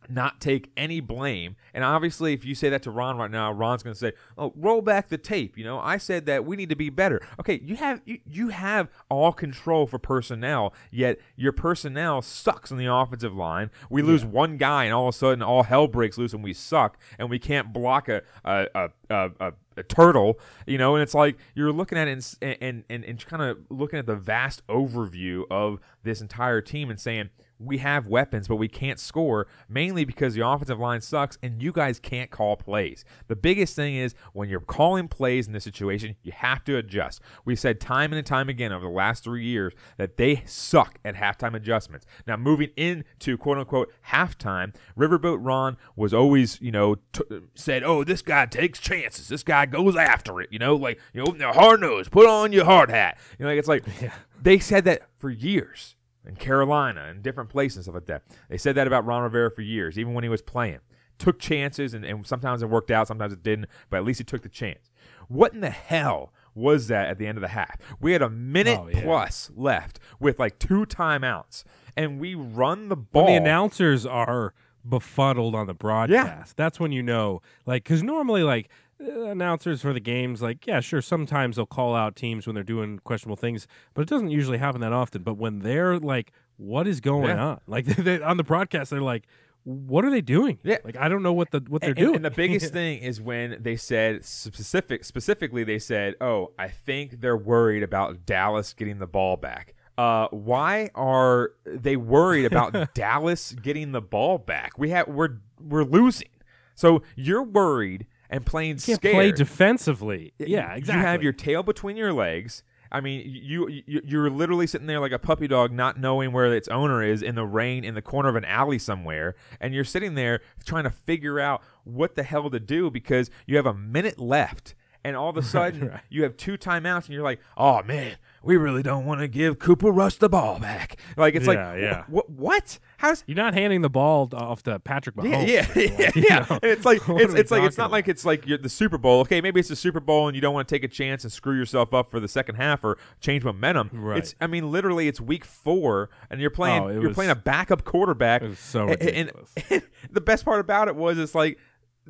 not take any blame. And obviously, if you say that to Ron right now, Ron's going to say, "Oh, roll back the tape." You know, I said that we need to be better. Okay, you have you, you have all control for personnel, yet your personnel sucks on the offensive line. We lose one guy, and all of a sudden, all hell breaks loose, and we suck, and we can't block a a a, a, a a turtle, you know, and it's like you're looking at it and and and, and kind of looking at the vast overview of this entire team and saying we have weapons, but we can't score mainly because the offensive line sucks and you guys can't call plays. The biggest thing is when you're calling plays in this situation, you have to adjust. We've said time and time again over the last three years that they suck at halftime adjustments. Now, moving into quote unquote halftime, Riverboat Ron was always, you know, t- said, oh, this guy takes chances. This guy goes after it, you know, like, you know, hard nose, put on your hard hat. You know, like, it's like, they said that for years in Carolina and different places and stuff like that. They said that about Ron Rivera for years, even when he was playing. Took chances, and, and sometimes it worked out, sometimes it didn't, but at least he took the chance. What in the hell was that at the end of the half? We had a minute Oh, yeah. plus left with like two timeouts, and we run the ball. When the announcers are befuddled on the broadcast, Yeah. that's when you know, like, because normally, like, announcers for the games, like, yeah, sure, sometimes they'll call out teams when they're doing questionable things, but it doesn't usually happen that often. But when they're like, what is going Yeah. on? Like, they, on the broadcast, they're like, what are they doing? Yeah. Like, I don't know what the what they're and, doing. And the biggest thing is when they said specific specifically they said, "Oh, I think they're worried about Dallas getting the ball back." Uh, why are they worried about Dallas getting the ball back? We have we're we're losing, so you're worried and playing can't scared. play defensively. Yeah, exactly. You have your tail between your legs. I mean, you, you you're literally sitting there like a puppy dog, not knowing where its owner is in the rain in the corner of an alley somewhere, and you're sitting there trying to figure out what the hell to do because you have a minute left, and all of a sudden right. you have two timeouts, and you're like, oh man, we really don't want to give Cooper Rush the ball back. Like it's Yeah, like, yeah. what? What? How's You're not handing the ball off to Patrick yeah, Mahomes. yeah, yeah, you yeah. know, And it's like it's it's like it's talking not like it's like you're the Super Bowl. Okay, maybe it's the Super Bowl and you don't want to take a chance and screw yourself up for the second half or change momentum. Right. It's I mean literally it's week four and you're playing Oh, it you're was- playing a backup quarterback. it was so And- and- ridiculous. and the best part about it was it's like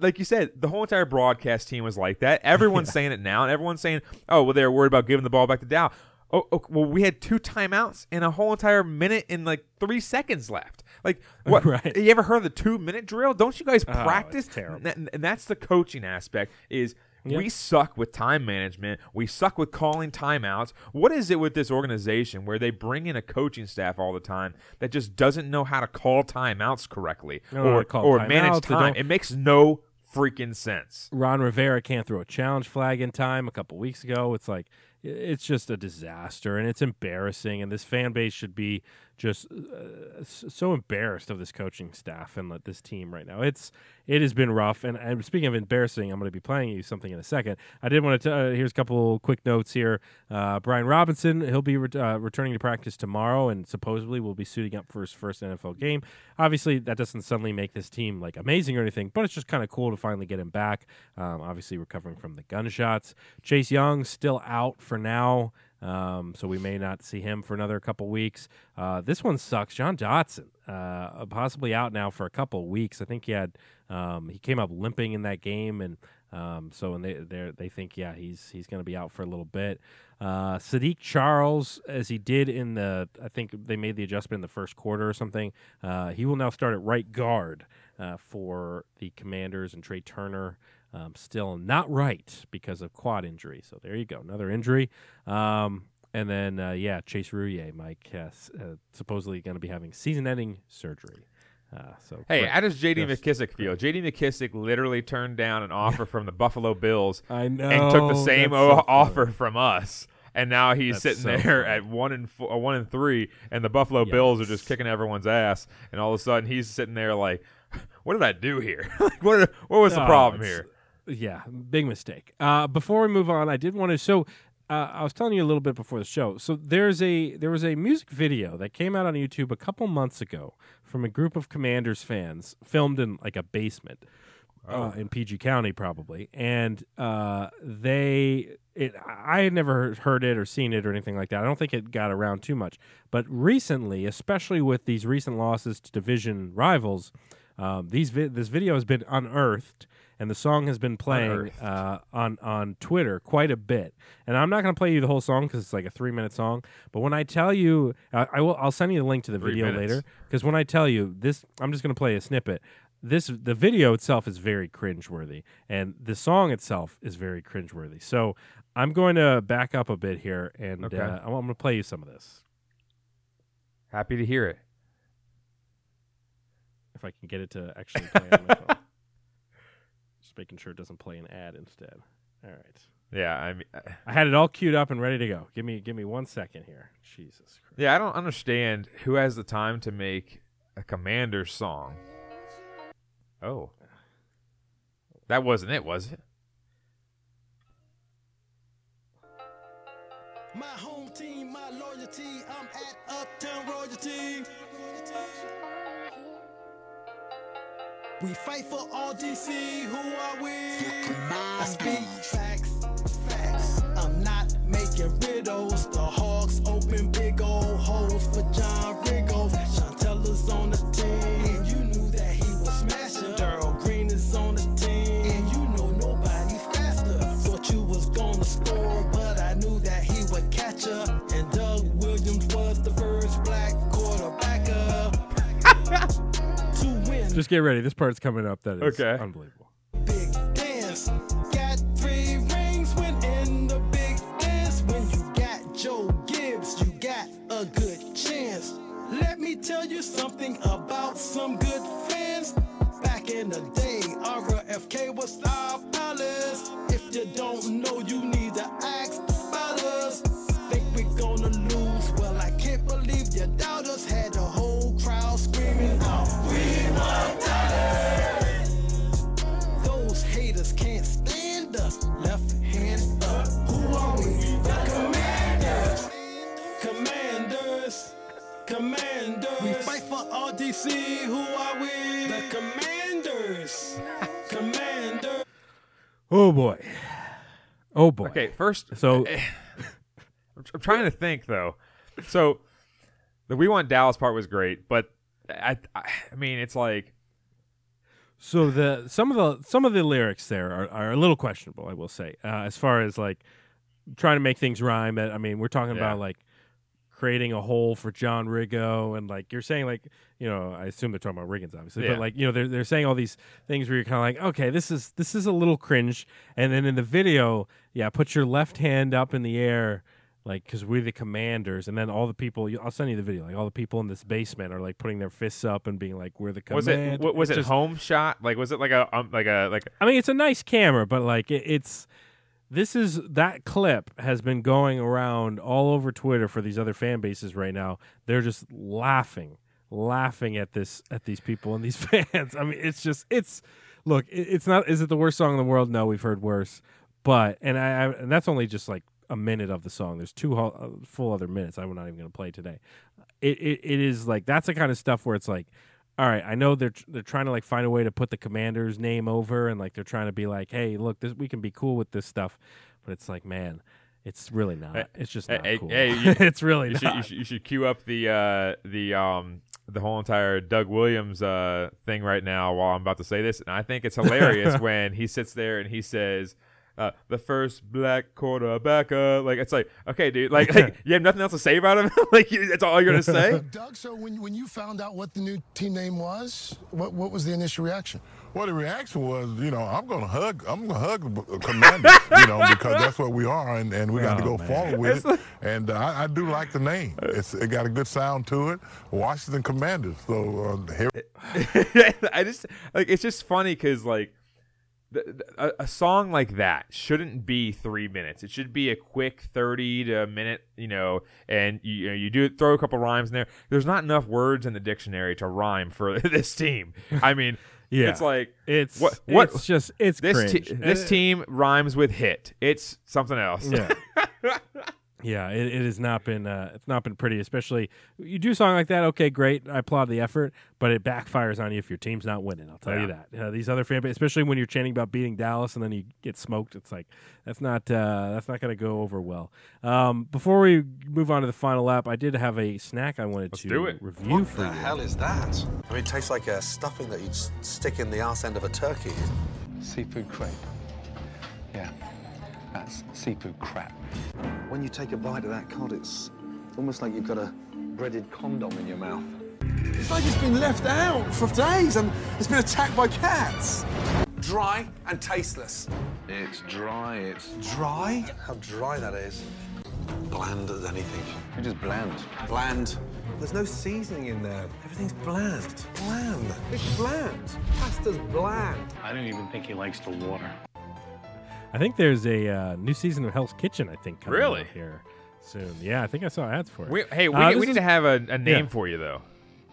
like you said, the whole entire broadcast team was like that. Everyone's saying it now, and everyone's saying, "Oh, well, they're worried about giving the ball back to Dow." Oh, oh, well, we had two timeouts and a whole entire minute and like three seconds left. Like, what? Right. You ever heard of the two minute drill? Don't you guys Oh, practice? terrible. And, and that's the coaching aspect. Is Yep. we suck with time management. We suck with calling timeouts. What is it with this organization where they bring in a coaching staff all the time that just doesn't know how to call timeouts correctly They don't know how or or timeouts. manage time? It makes no freaking sense. Ron Rivera can't throw a challenge flag in time. A couple weeks ago, it's like it's just a disaster and it's embarrassing. And this fan base should be just uh, so embarrassed of this coaching staff and let this team right now. It's it has been rough. And, and speaking of embarrassing, I'm going to be playing you something in a second. I did want to. Uh, here's a couple quick notes here. Uh, Brian Robinson, he'll be re- uh, returning to practice tomorrow, and supposedly will be suiting up for his first NFL game. Obviously, that doesn't suddenly make this team like amazing or anything, but it's just kind of cool to finally get him back. Um, obviously, recovering from the gunshots. Chase Young still out for now. Um, so we may not see him for another couple weeks. Uh, this one sucks. Jahan Dotson, uh, possibly out now for a couple weeks. I think he had um, he came up limping in that game, and um, so and they they think yeah he's he's going to be out for a little bit. Uh, Saahdiq Charles, as he did in the, I think they made the adjustment in the first quarter or something. Uh, he will now start at right guard uh, for the Commanders, and Trai Turner um, still not right because of quad injury. So there you go, another injury. Um, and then uh, yeah, Chase Roullier, Mike, uh, uh, supposedly going to be having season-ending surgery. Uh, so Hey, how does J.D. McKissic feel? J.D. McKissic literally turned down an offer from the Buffalo Bills I know and took the same o- so offer from us. And now he's That's sitting so there funny. at one and four, one and three, and the Buffalo Bills are just kicking everyone's ass. And all of a sudden, he's sitting there like, "What did I do here? like, what? What was the Oh, problem here?" Yeah, big mistake. Uh, before we move on, I did want to. So, uh, I was telling you a little bit before the show. So there's a there was a music video that came out on YouTube a couple months ago from a group of Commanders fans, filmed in like a basement uh, in PG County, probably, and uh, they. It, I had never heard it or seen it or anything like that. I don't think it got around too much. But recently, especially with these recent losses to division rivals, um, these vi- this video has been unearthed, and the song has been playing uh, on on Twitter quite a bit. And I'm not going to play you the whole song because it's like a three minute song. But when I tell you, I, I will. I'll send you the link to the Three video minutes. later because when I tell you this, I'm just going to play a snippet. This the video itself is very cringeworthy, and the song itself is very cringeworthy. So I'm going to back up a bit here, and Okay. uh, I'm going to play you some of this Happy to hear it. if I can get it to actually play on my phone. Just making sure it doesn't play an ad instead. All right. Yeah, I mean, I had it all queued up and ready to go. Give me give me one second here. Jesus Christ. yeah, I don't understand who has the time to make a commander song. Oh, that wasn't it, was it? My home team, my loyalty, I'm at Uptown Royalty. We fight for all DC, who are we? I speak facts. Just get ready. This part's coming up. That is Okay. unbelievable. big dance. Got three rings when in the big dance. When you got Joe Gibbs, you got a good chance. Let me tell you something about all DC. Who are we? The commanders. Commanders. Oh boy. Oh boy. Okay, first, So I'm trying to think though. So the "We Want Dallas" part was great, but I, I, I mean, it's like so the some of the some of the lyrics there are, are a little questionable, I will say. Uh, as far as like trying to make things rhyme. I mean, we're talking Yeah. about like creating a hole for John Riggo, and like you're saying, like you know, I assume they're talking about Riggins, obviously, Yeah. but like you know, they're they're saying all these things where you're kind of like, okay, this is this is a little cringe, and then in the video, yeah, put your left hand up in the air. Like, because we're the commanders, and then all the people. I'll send you the video. Like, all the people in this basement are like putting their fists up and being like, "We're the command." was it wa- was It's it just- home shot? Like was it like a um, like a like I mean, it's a nice camera, but like it, it's this is that clip has been going around all over Twitter for these other fan bases right now. They're just laughing, laughing at this at these people and these fans. I mean, it's just it's look, it's not. Is it the worst song in the world? No, we've heard worse, but and I, I and that's only just like a minute of the song. There's two whole, uh, full other minutes. I'm not even going to play today. It, it it is like that's the kind of stuff where it's like all right, I know they're they're trying to like find a way to put the commander's name over, and like they're trying to be like, hey, look, this we can be cool with this stuff, but it's like, man, it's really not. Hey, it's just not hey, cool. hey, you- it's really you not. should, you should you should queue up the uh the um the whole entire Doug Williams uh thing right now while I'm about to say this, and I think it's hilarious when he sits there and he says. Uh, the first black quarterback, uh, like it's like okay, dude, like, like you have nothing else to say about him, like you, that's all you're gonna say. Doug, so when, when you found out what the new team name was, what, what was the initial reaction? Well, the reaction was, you know, I'm gonna hug, I'm gonna hug the Commanders, you know, because that's what we are, and, and we got to Oh, go man. forward with it. And uh, I, I do like the name; it's it got a good sound to it. Washington Commanders. So uh, here I just like it's just funny because like the, the- a, a song like that shouldn't be three minutes. It should be a quick thirty to a minute, you know. And you, you know you do throw a couple rhymes in there. There's not enough words in the dictionary to rhyme for this team. I mean, Yeah. it's like It's what what It's just it's this te- this team rhymes with hit. It's something else. Yeah. yeah, it, it has not been uh, it's not been pretty. Especially you do a song like that, okay, great. I applaud the effort, but it backfires on you if your team's not winning. I'll tell you that. Uh, these other fan, base, especially when you're chanting about beating Dallas and then you get smoked, it's like that's not uh, that's not going to go over well. Um, before we move on to the final lap, I did have a snack I wanted Let's to do it. review for you. hell is that? I mean, it tastes like a stuffing that you'd stick in the arse end of a turkey. Seafood crepe. Yeah, that's seafood crap. When you take a bite of that cod, it's almost like you've got a breaded condom in your mouth. It's like it's been left out for days and it's been attacked by cats. Dry and tasteless. It's dry, it's dry? How dry that is. Bland as anything. You're just bland. Bland. There's no seasoning in there. Everything's bland. Bland. It's bland. Pasta's bland. I don't even think he likes the water. I think there's a uh, new season of Hell's Kitchen. I think coming Really? out here soon. Yeah, I think I saw ads for it. We, hey, we, Uh, we need is- to have a, a name Yeah. for you though.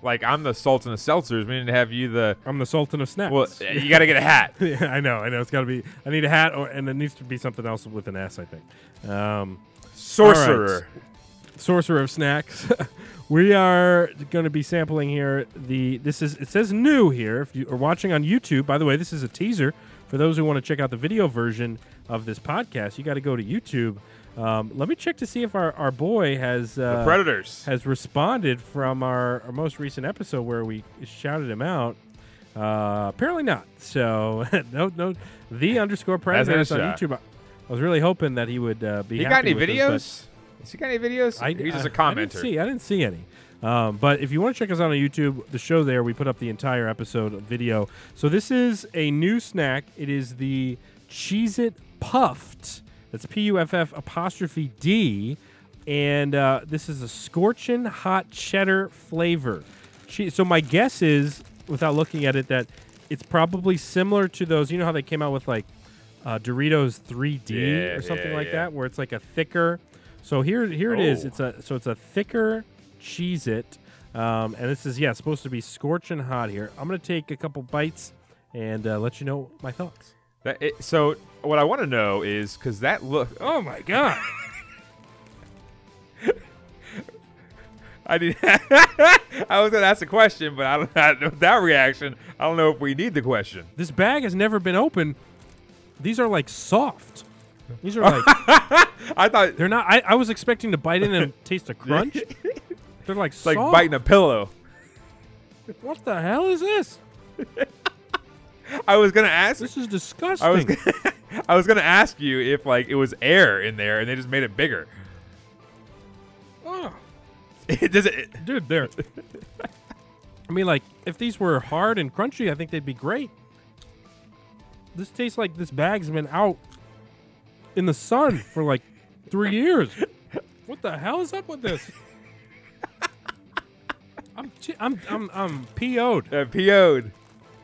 Like I'm the Sultan of Seltzers. We need to have you the. I'm the Sultan of Snacks. Well, you got to get a hat. yeah, I know, I know. It's got to be. I need a hat, or and it needs to be something else with an S. I think. Um, Sorcerer. sorcerer of snacks. we are going to be sampling here. The this is it says new here. If you are watching on YouTube, by the way, this is a teaser for those who want to check out the video version of this podcast. You got to go to YouTube. Um, let me check to see if our, our boy has uh, Predators. has responded from our, our most recent episode where we shouted him out. Uh, apparently not. So no, no. The underscore predators on shot. YouTube. I was really hoping that he would uh, be. You got any with us, videos? Has he got any videos? I, He's just a commenter. I didn't see. I didn't see any. Um, but if you want to check us out on YouTube, the show there, we put up the entire episode of video. So this is a new snack. It is the Cheez It Puff'd. That's P U F F apostrophe D. And uh, this is a scorching hot cheddar flavor. Che- so my guess is, without looking at it, that it's probably similar to those. You know how they came out with like uh, Doritos 3D Yeah, or something yeah, like yeah. that, where it's like a thicker. So here, here it is. Oh. It's a so it's a thicker Cheez It, um, and this is yeah supposed to be scorching hot here. I'm gonna take a couple bites and uh, let you know my thoughts. That it, so what I want to know is because that look. Oh my god! I did. I was gonna ask a question, but I don't. I, with that reaction, I don't know if we need the question. this bag has never been open. These are like soft. These are like I thought they're not. I, I was expecting to bite in and taste a crunch. They're like it's like soft. biting a pillow. What the hell is this? I was gonna ask. This is disgusting. I was. Gonna, I was gonna ask you if like it was air in there and they just made it bigger. Oh. Does it? dude they're i mean like if these were hard and crunchy i think they'd be great this tastes like this bag's been out in the sun for like three years what the hell is up with this i'm chi- i'm i'm, I'm po'd Uh, PO'd.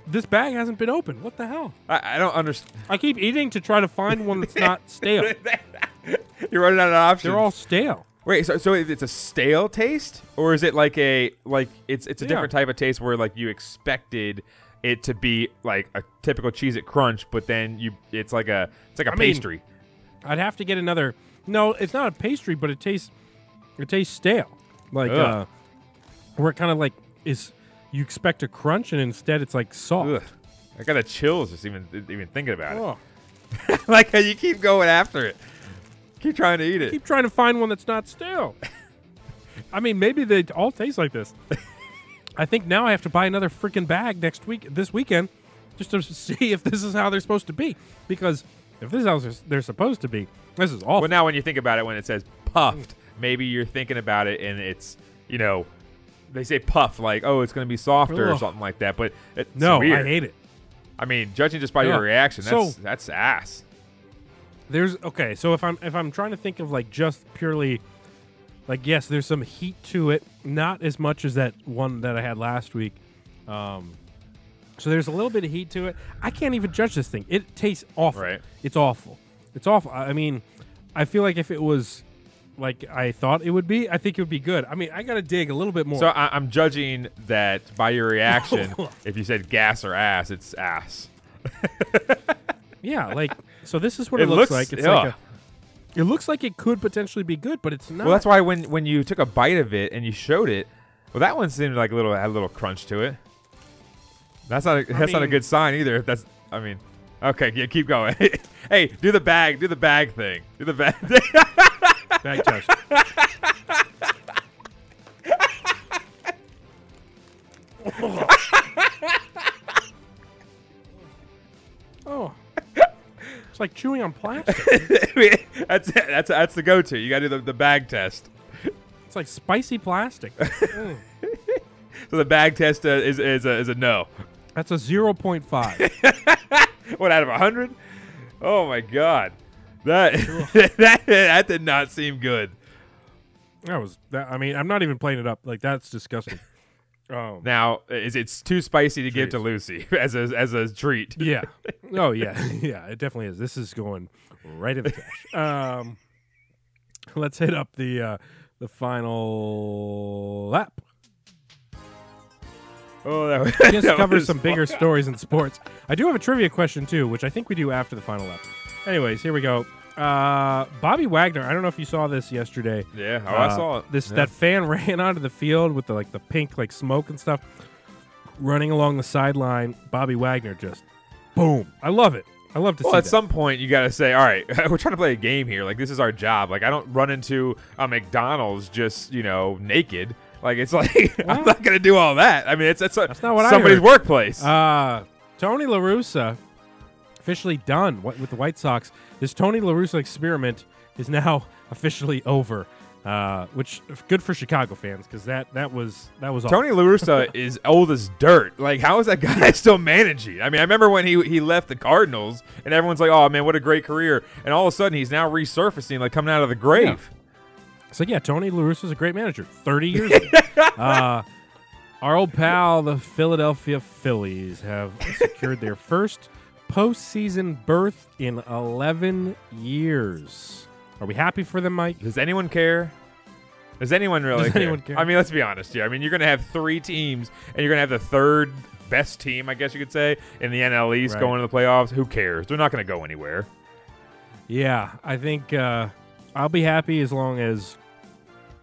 this bag hasn't been opened what the hell I, I don't understand. i keep eating to try to find one that's not stale You're running out of options. they're all stale Wait, so so it's a stale taste, or is it like a like it's it's a Yeah. different type of taste where like you expected it to be like a typical Cheez-It crunch, but then you it's like a it's like a I mean- pastry. I'd have to get another. No, it's not a pastry, but it tastes it tastes stale. Like Ugh. uh, where it kind of like is you expect a crunch and instead it's like soft. Ugh. I got a chills just even even thinking about Oh. it. like how you keep going after it, keep trying to eat it. Keep trying to find one that's not stale. I mean, maybe they all taste like this. I think now I have to buy another freaking bag next week, this weekend, just to see if this is how they're supposed to be. Because if this is how they're supposed to be, this is awful. Well, now when you think about it, when it says puffed, maybe you're thinking about it and it's you know they say puff like oh it's going to be softer or something like that, but it's no, weird. I hate it. I mean, judging just by Yeah. your reaction, that's So- that's ass. There's okay, so if I'm if I'm trying to think of like just purely like yes, there's some heat to it, not as much as that one that I had last week. Um so there's a little bit of heat to it. I can't even judge this thing. It tastes awful. Right. It's awful. It's awful. I mean, I feel like if it was like I thought it would be, I think it would be good. I mean, I got to dig a little bit more. So I, I'm judging that by your reaction. if you said gas or ass, it's ass. yeah, like so this is what it, It looks, looks- like. It's yeah. like a, it looks like it could potentially be good, but it's not. Well, that's why when when you took a bite of it and you showed it, well, that one seemed like a little had a little crunch to it. That's not a, that's not a good sign either. If that's I mean, okay, yeah, keep going. hey, do the bag, do the bag thing, do the bag. Bag test. oh. It's like chewing on plastic. that's it. That's that's the go-to. You got to do the, the bag test. It's like spicy plastic. Mm. So the bag test uh, is is a, is a no. That's a 0.5. What out of a hundred? Oh my god, that that that did not seem good. That was that. I mean, I'm not even playing it up. Like that's disgusting. Oh Now, is it's too spicy to give to Lucy as a as a treat? yeah. Oh yeah. Yeah. It definitely is. This is going right in the trash. Um, let's hit up the uh, the final lap. Oh, that was, Just that cover was some bigger stories in sports. I do have a trivia question too, which I think we do after the final lap. Anyways, here we go. Uh, Bobby Wagner. I don't know if you saw this yesterday. Yeah, oh, I Uh, saw it. This Yeah. that fan ran onto the field with the like the pink like smoke and stuff, running along the sideline. Bobby Wagner just boom. I love it. I love to see it. Well, see at that. some point, you got to say, all right, we're trying to play a game here. Like, this is our job. Like, I don't run into a McDonald's just, you know, naked. Like, it's like, I'm not going to do all that. I mean, it's, it's a, That's not what I somebody's heard. workplace. Uh, Tony La Russa officially done with the White Sox. This Tony La Russa experiment is now officially over. Uh, which good for Chicago fans because that that was that was Tony. La Russa is old as dirt. Like, how is that guy still managing? I mean, I remember when he he left the Cardinals, and everyone's like, "Oh man, what a great career!" And all of a sudden, he's now resurfacing, like coming out of the grave. So yeah, Tony La Russa is a great manager. Thirty years. ago. uh, our old pal, the Philadelphia Phillies, have secured their first postseason berth in eleven years. Are we happy for them, Mike? Does anyone care? Does anyone really Does care? anyone care? I mean, let's be honest here. I mean, you're going to have three teams, and you're going to have the third best team, I guess you could say, in the NL East Right. going to the playoffs. Who cares? They're not going to go anywhere. Yeah, I think uh, I'll be happy as long as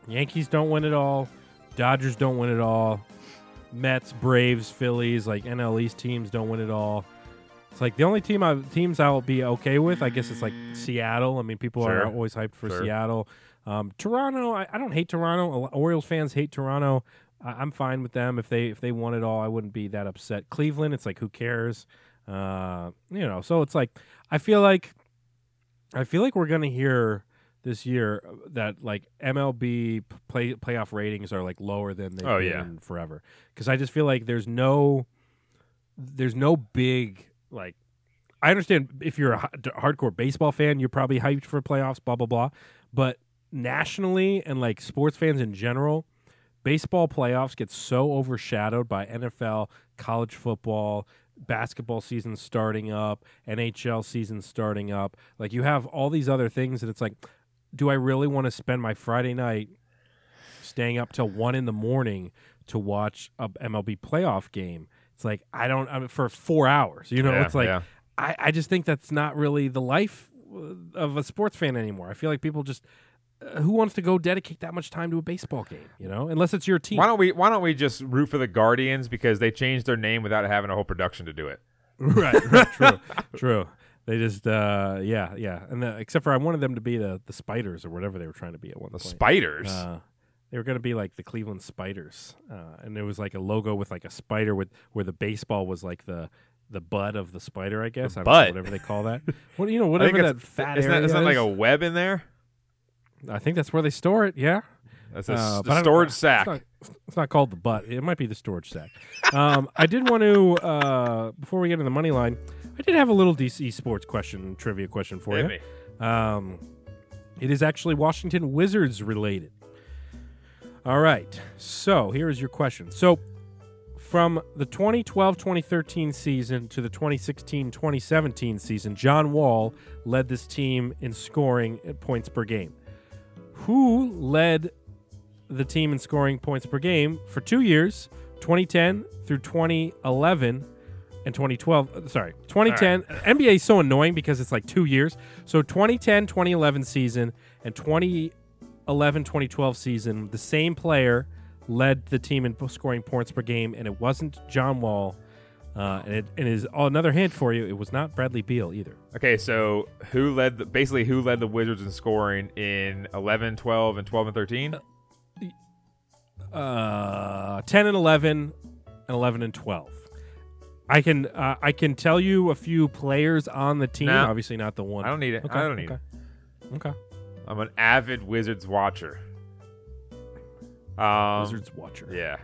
Yankees don't win it all, Dodgers don't win it all, Mets, Braves, Phillies, like NL East teams don't win it all. It's like the only team I, teams I'll be okay with. I guess it's like Seattle. I mean, people Sure. are always hyped for Sure. Seattle. Um, Toronto, I, I don't hate Toronto. Orioles fans hate Toronto. I, I'm fine with them if they if they won it all. I wouldn't be that upset. Cleveland, it's like who cares? Uh, you know, so it's like I feel like I feel like we're going to hear this year that like MLB play playoff ratings are like lower than they've Oh, been yeah. forever. Because I just feel like there's no there's no big like I understand if you're a hardcore baseball fan, you're probably hyped for playoffs, blah blah blah. But nationally and like sports fans in general, baseball playoffs get so overshadowed by NFL, college football, basketball season starting up, NHL season starting up. Like you have all these other things, and it's like, do I really want to spend my Friday night staying up till one in the morning to watch a MLB playoff game? It's like I don't I mean, for four hours. You know, Yeah, it's like yeah. I, I just think that's not really the life uh, of a sports fan anymore. I feel like people just uh, who wants to go dedicate that much time to a baseball game, you know, unless it's your team. Why don't we Why don't we just root for the Guardians because they changed their name without having a whole production to do it? right, right, true, true. They just, uh, yeah, yeah, and the, except for I wanted them to be the the spiders or whatever they were trying to be at one point. The point. Spiders. Uh, they were going to be like the Cleveland Spiders, uh, and there was like a logo with like a spider with where the baseball was like the the butt of the spider, I guess. I don't know, whatever they call that. What you know, whatever that fat isn't area that, isn't that like a web in there? I think that's where they store it. Yeah. That's a, Uh, but I don't- storage it's sack. not- It's not, called the butt. It might be the storage sack. um, I did want to uh, before we get into the money line. I did have a little DC sports question, trivia question for Hit you. Um, it is actually Washington Wizards related. All right. So here is your question. So from the 2012-2013 season to the 2016-2017 season, John Wall led this team in scoring at points per game. Who led the team in scoring points per game for two years, 2010 through 2011 and 2012. uh, Sorry, 2010. NBA is so annoying because it's like two years. So 2010 2011 season and 2011 2012 season, the same player led the team in scoring points per game, and it wasn't John Wall. Uh, and it and is another hint for you. It was not Bradley Beal either. Okay, so who led the, basically who led the Wizards in scoring in 11, 12, and 12 and 13? uh, 10 and 11 and 11 and 12 i can uh, i can tell you a few players on the team No. obviously not the one I don't need it. I don't need okay. it. okay I'm an avid Wizards watcher. Um, wizards watcher Yeah.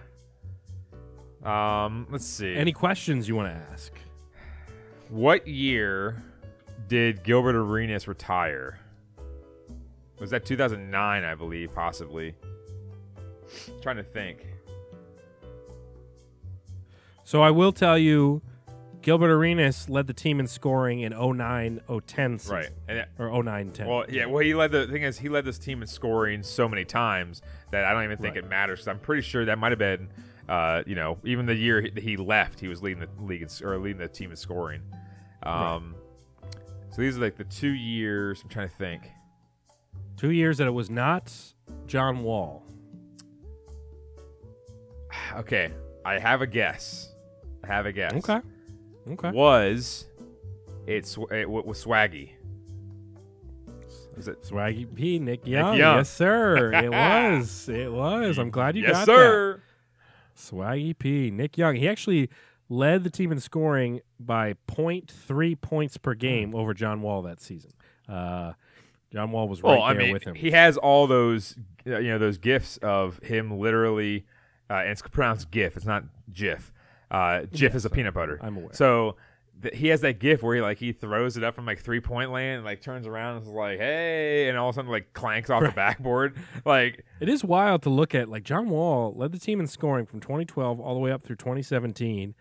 Um, let's see. any questions you want to ask What year did Gilbert Arenas retire? Was that 2009, I believe, possibly? trying to think. so i will tell you gilbert arenas led the team in scoring in 09 010 season, Right. And or 09 10 well, yeah. Well, he led the thing is he led this team in scoring so many times that I don't even think Right. it matters. 'cause I'm pretty sure that might have been, uh, you know, even the year he, he left, he was leading the league in, s- or leading the team in scoring. Um, so these are like the two years. I'm trying to think. two years that it was not john wall Okay, I have a guess. I have a guess. okay okay Was it, it was Swaggy? Was it? swaggy p nick young, Young. yes sir it was it was i'm glad you yes, got that sir. Swaggy P. Nick Young. He actually led the team in scoring by 0.3 points per game Hmm. over John Wall that season. Uh, John Wall was right Well, I there mean, with him. he has all those, uh, you know, those gifs of him literally, uh, and it's pronounced GIF. It's not GIF. Uh, GIF Yes, is a peanut butter. I'm aware. So th- he has that GIF where he like he throws it up from like three point land and like turns around and is like, "Hey," and all of a sudden like clanks off the backboard. Like, it is wild to look at. Like John Wall led the team in scoring from 2012 all the way up through 2017,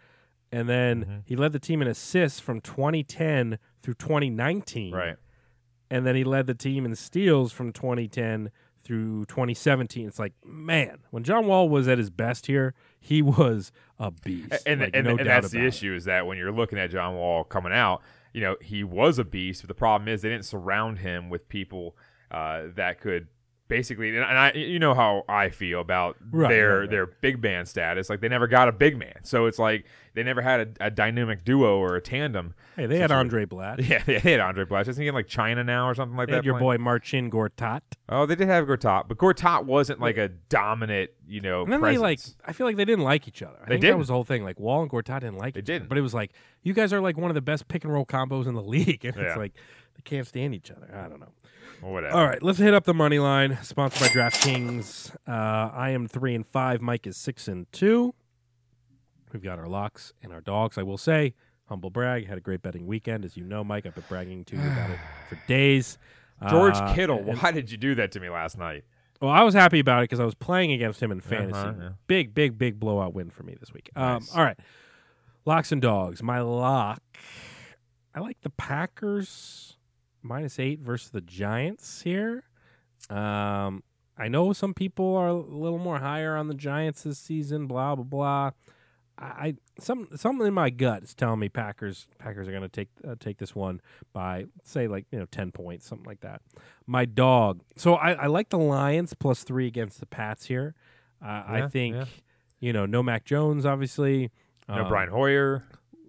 and then Mm-hmm. he led the team in assists from 2010 through 2019. right? and then he led the team in steals from 2010 through 2017. It's like, man, when John Wall was at his best here, he was a beast. and Like, and, no and that's the issue is that when you're looking at John Wall coming out, you know he was a beast, but the problem is they didn't surround him with people uh, that could basically. And I, you know how I feel about Right, their right, right. their big band status. Like they never got a big man, so it's like they never had a, a dynamic duo or a tandem. Hey, they had. Andre Blatt. Yeah, they had Andre Blatt. Isn't he in like China now or something like They that? had your playing? boy Marcin Gortat. Oh, they did have Gortat, but Gortat wasn't like a dominant, you know, And then presence. they like, I feel like they didn't like each other. I They think that was the whole thing. Like Wall and Gortat didn't like They each didn't. But it was like, you guys are like one of the best pick and roll combos in the league. And Yeah. it's like, they can't stand each other. I don't know. Whatever. All right, let's hit up the money line. Sponsored by DraftKings. Uh, I am three and five. Mike is six and two. We've got our locks and our dogs. I will say, humble brag. Had a great betting weekend, as you know, Mike. I've been bragging to you about it for days. George Uh, Kittle, and- why did you do that to me last night? well, I was happy about it because I was playing against him in fantasy. Uh-huh, yeah. Big, big, big blowout win for me this week. Um, all right, locks and dogs. My lock. I like the Packers minus eight versus the Giants here. Um, I know some people are a little more higher on the Giants this season. Blah blah blah. I some something in my gut is telling me Packers Packers are going to take uh, take this one by say like you know ten points something like that. My dog. So I, I like the Lions plus three against the Pats here. Uh, I think yeah. you know no Mac Jones obviously. No Um, Brian Hoyer.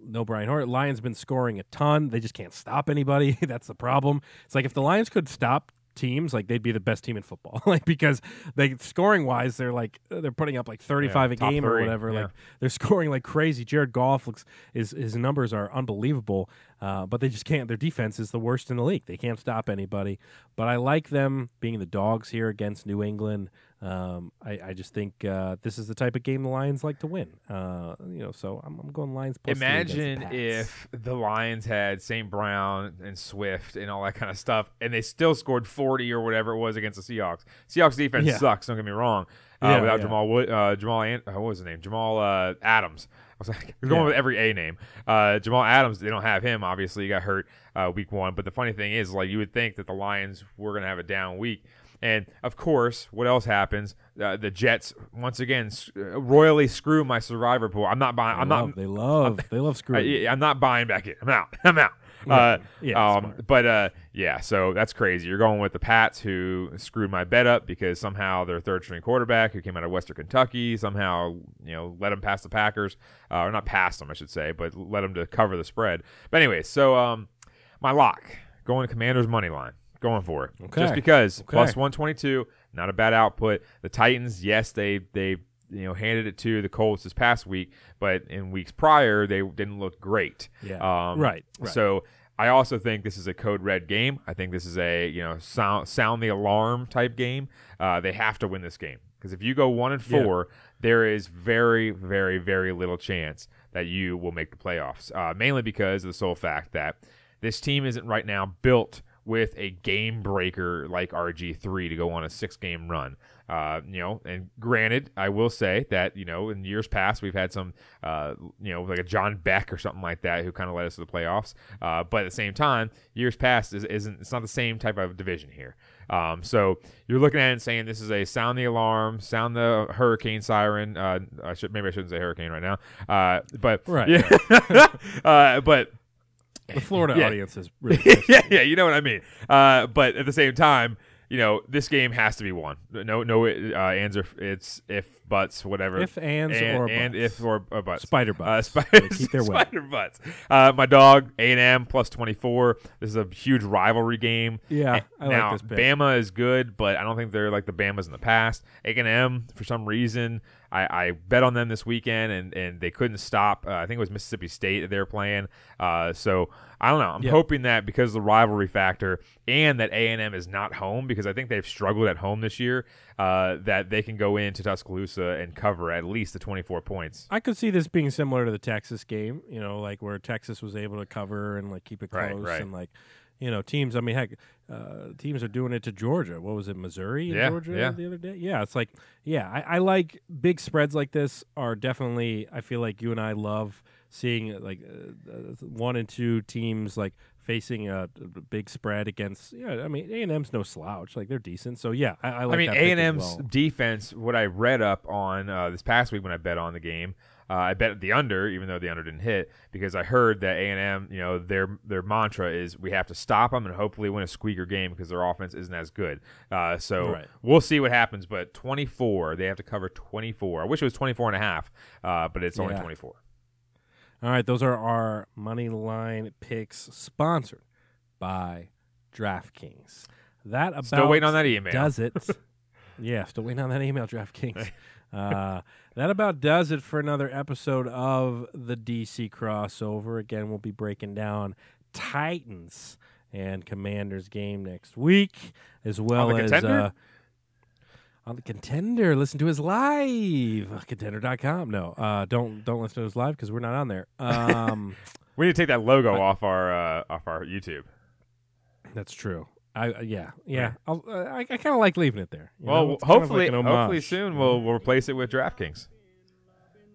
No Brian Hoyer. Lions been scoring a ton. They just can't stop anybody. That's the problem. It's like if the Lions could stop teams, like they'd be the best team in football. like because they scoring wise, they're like they're putting up like thirty five Yeah, a game or whatever. yeah. Like they're scoring like crazy. Jared Goff looks his his numbers are unbelievable. Uh, but they just can't. Their defense is the worst in the league. They can't stop anybody. But I like them being the dogs here against New England. Um, I, I just think uh, this is the type of game the Lions like to win. Uh, you know, so I'm, I'm going Lions. Plus three against the Imagine if the Lions had St. Brown and Swift and all that kind of stuff, and they still scored 40 or whatever it was against the Seahawks. Seahawks defense Yeah. sucks. Don't get me wrong. Uh, Yeah, without yeah. Jamal, Wood, uh, Jamal, An- uh, what was his name? Jamal uh, Adams. I was like, going with every A name. Uh, Jamal Adams. They don't have him. Obviously, he got hurt uh, week one. But the funny thing is, like, you would think that the Lions were going to have a down week. And of course, what else happens? Uh, the Jets once again s- uh, royally screw my survivor pool. I'm not buying. I'm love, not. They love. They love screwing. yeah, I'm not buying back in. I'm out. I'm out. Uh, Yeah, um, but uh, yeah, so that's crazy. You're going with the Pats, who screwed my bet up because somehow their third string quarterback, who came out of Western Kentucky, somehow you know let them pass the Packers, uh, or not pass them, I should say, but let them to cover the spread. But anyway, so um, my lock going to Commanders money line, going for it, Okay. just because Okay. plus 122, not a bad output. The Titans, yes, they they you know handed it to the Colts this past week, but in weeks prior they didn't look great. Yeah. Um, Right, right. So I also think this is a code red game. I think this is a you know sound sound the alarm type game. Uh, they have to win this game because if you go one and Yeah. four, there is very very very little chance that you will make the playoffs. Uh, mainly because of the sole fact that this team isn't right now built with a game breaker like RG3 to go on a six game run. Uh, you know, and granted, I will say that, you know, in years past, we've had some, uh, you know, like a John Beck or something like that who kind of led us to the playoffs. Uh, but at the same time, years past is, isn't, it's not the same type of division here. Um, so you're looking at it and saying this is a sound the alarm, sound the hurricane siren. Uh, I should, maybe I shouldn't say hurricane right now. Uh, but, Right, yeah. uh, but, the Florida Yeah. audience is really. yeah, yeah, you know what I mean. Uh, but at the same time, you know, this game has to be won. No, no, uh, ands or it's if buts, whatever. If, ands, and, or and buts. if or, or buts. Spider Uh, spider, keep their way. spider butts. Uh, my dog A and M plus twenty four. This is a huge rivalry game. Yeah, And I like now this pick. Bama is good, but I don't think they're like the Bamas in the past. A and M for some reason. I, I bet on them this weekend, and, and they couldn't stop. Uh, I think it was Mississippi State that they were playing. Uh, so I don't know. I'm Yeah. hoping that because of the rivalry factor and that A and M is not home because I think they've struggled at home this year. Uh, that they can go into Tuscaloosa and cover at least the 24 points. I could see this being similar to the Texas game, you know, like where Texas was able to cover and like keep it Right, close right. and like, you know, teams. I mean, heck, uh, teams are doing it to Georgia. What was it, Missouri and Yeah, Georgia yeah. the other day? Yeah, it's like, yeah, I, I like big spreads like this. Are definitely, I feel like you and I love seeing uh, like uh, one and two teams like facing a, a big spread against. Yeah, I mean, A and M's no slouch. Like they're decent. So yeah, I, I like. I mean, A and M's defense. What I read up on uh, this past week when I bet on the game, uh, I bet the under, even though the under didn't hit, because I heard that A and M, you know, their their mantra is we have to stop them and hopefully win a squeaker game because their offense isn't as good. Uh, so Right. we'll see what happens. But 24, they have to cover 24. I wish it was 24 and a half, uh, but it's only Yeah. 24. All right, those are our money line picks sponsored by DraftKings. That about Still waiting on that email. Does it? yeah, still waiting on that email, DraftKings. that about does it for another episode of the DC crossover. Again, we'll be breaking down Titans and Commanders game next week, as well the as uh, on the contender. Listen to his live contender.com. No, uh, don't don't listen to his live because we're not on there. Um, We need to take that logo off our uh, off our YouTube. that's true. I uh, yeah yeah. I'll, uh, I I kind of like leaving it there. you know? Well, It's kind of hopefully, like an hopefully soon we'll we'll replace it with DraftKings.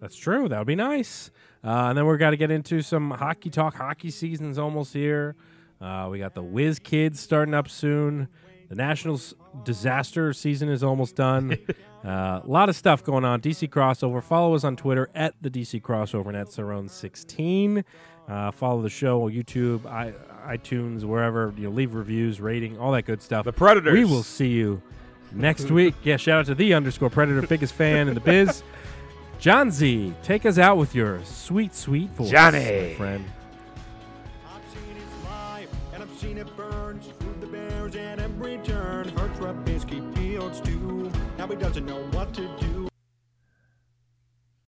That's true. That would be nice. Uh, and then we're got to get into some hockey talk. Hockey season's almost here. Uh, we got the Whiz Kids starting up soon. The Nationals disaster season is almost done. uh, a lot of stuff going on. DC Crossover. Follow us on Twitter at the DC Crossover and at Sarone16. Uh, follow the show on YouTube, I, iTunes, wherever. You know, leave reviews, rating, all that good stuff. The Predators. We will see you next week. Yeah, shout out to the underscore Predator, biggest fan in the biz. John Z, take us out with your sweet, sweet voice, Johnny. my friend. I've seen his life, and I've seen it burn. Screwed the Bears at every turn. Hurts Trubisky Fields too. Now he doesn't know what to do.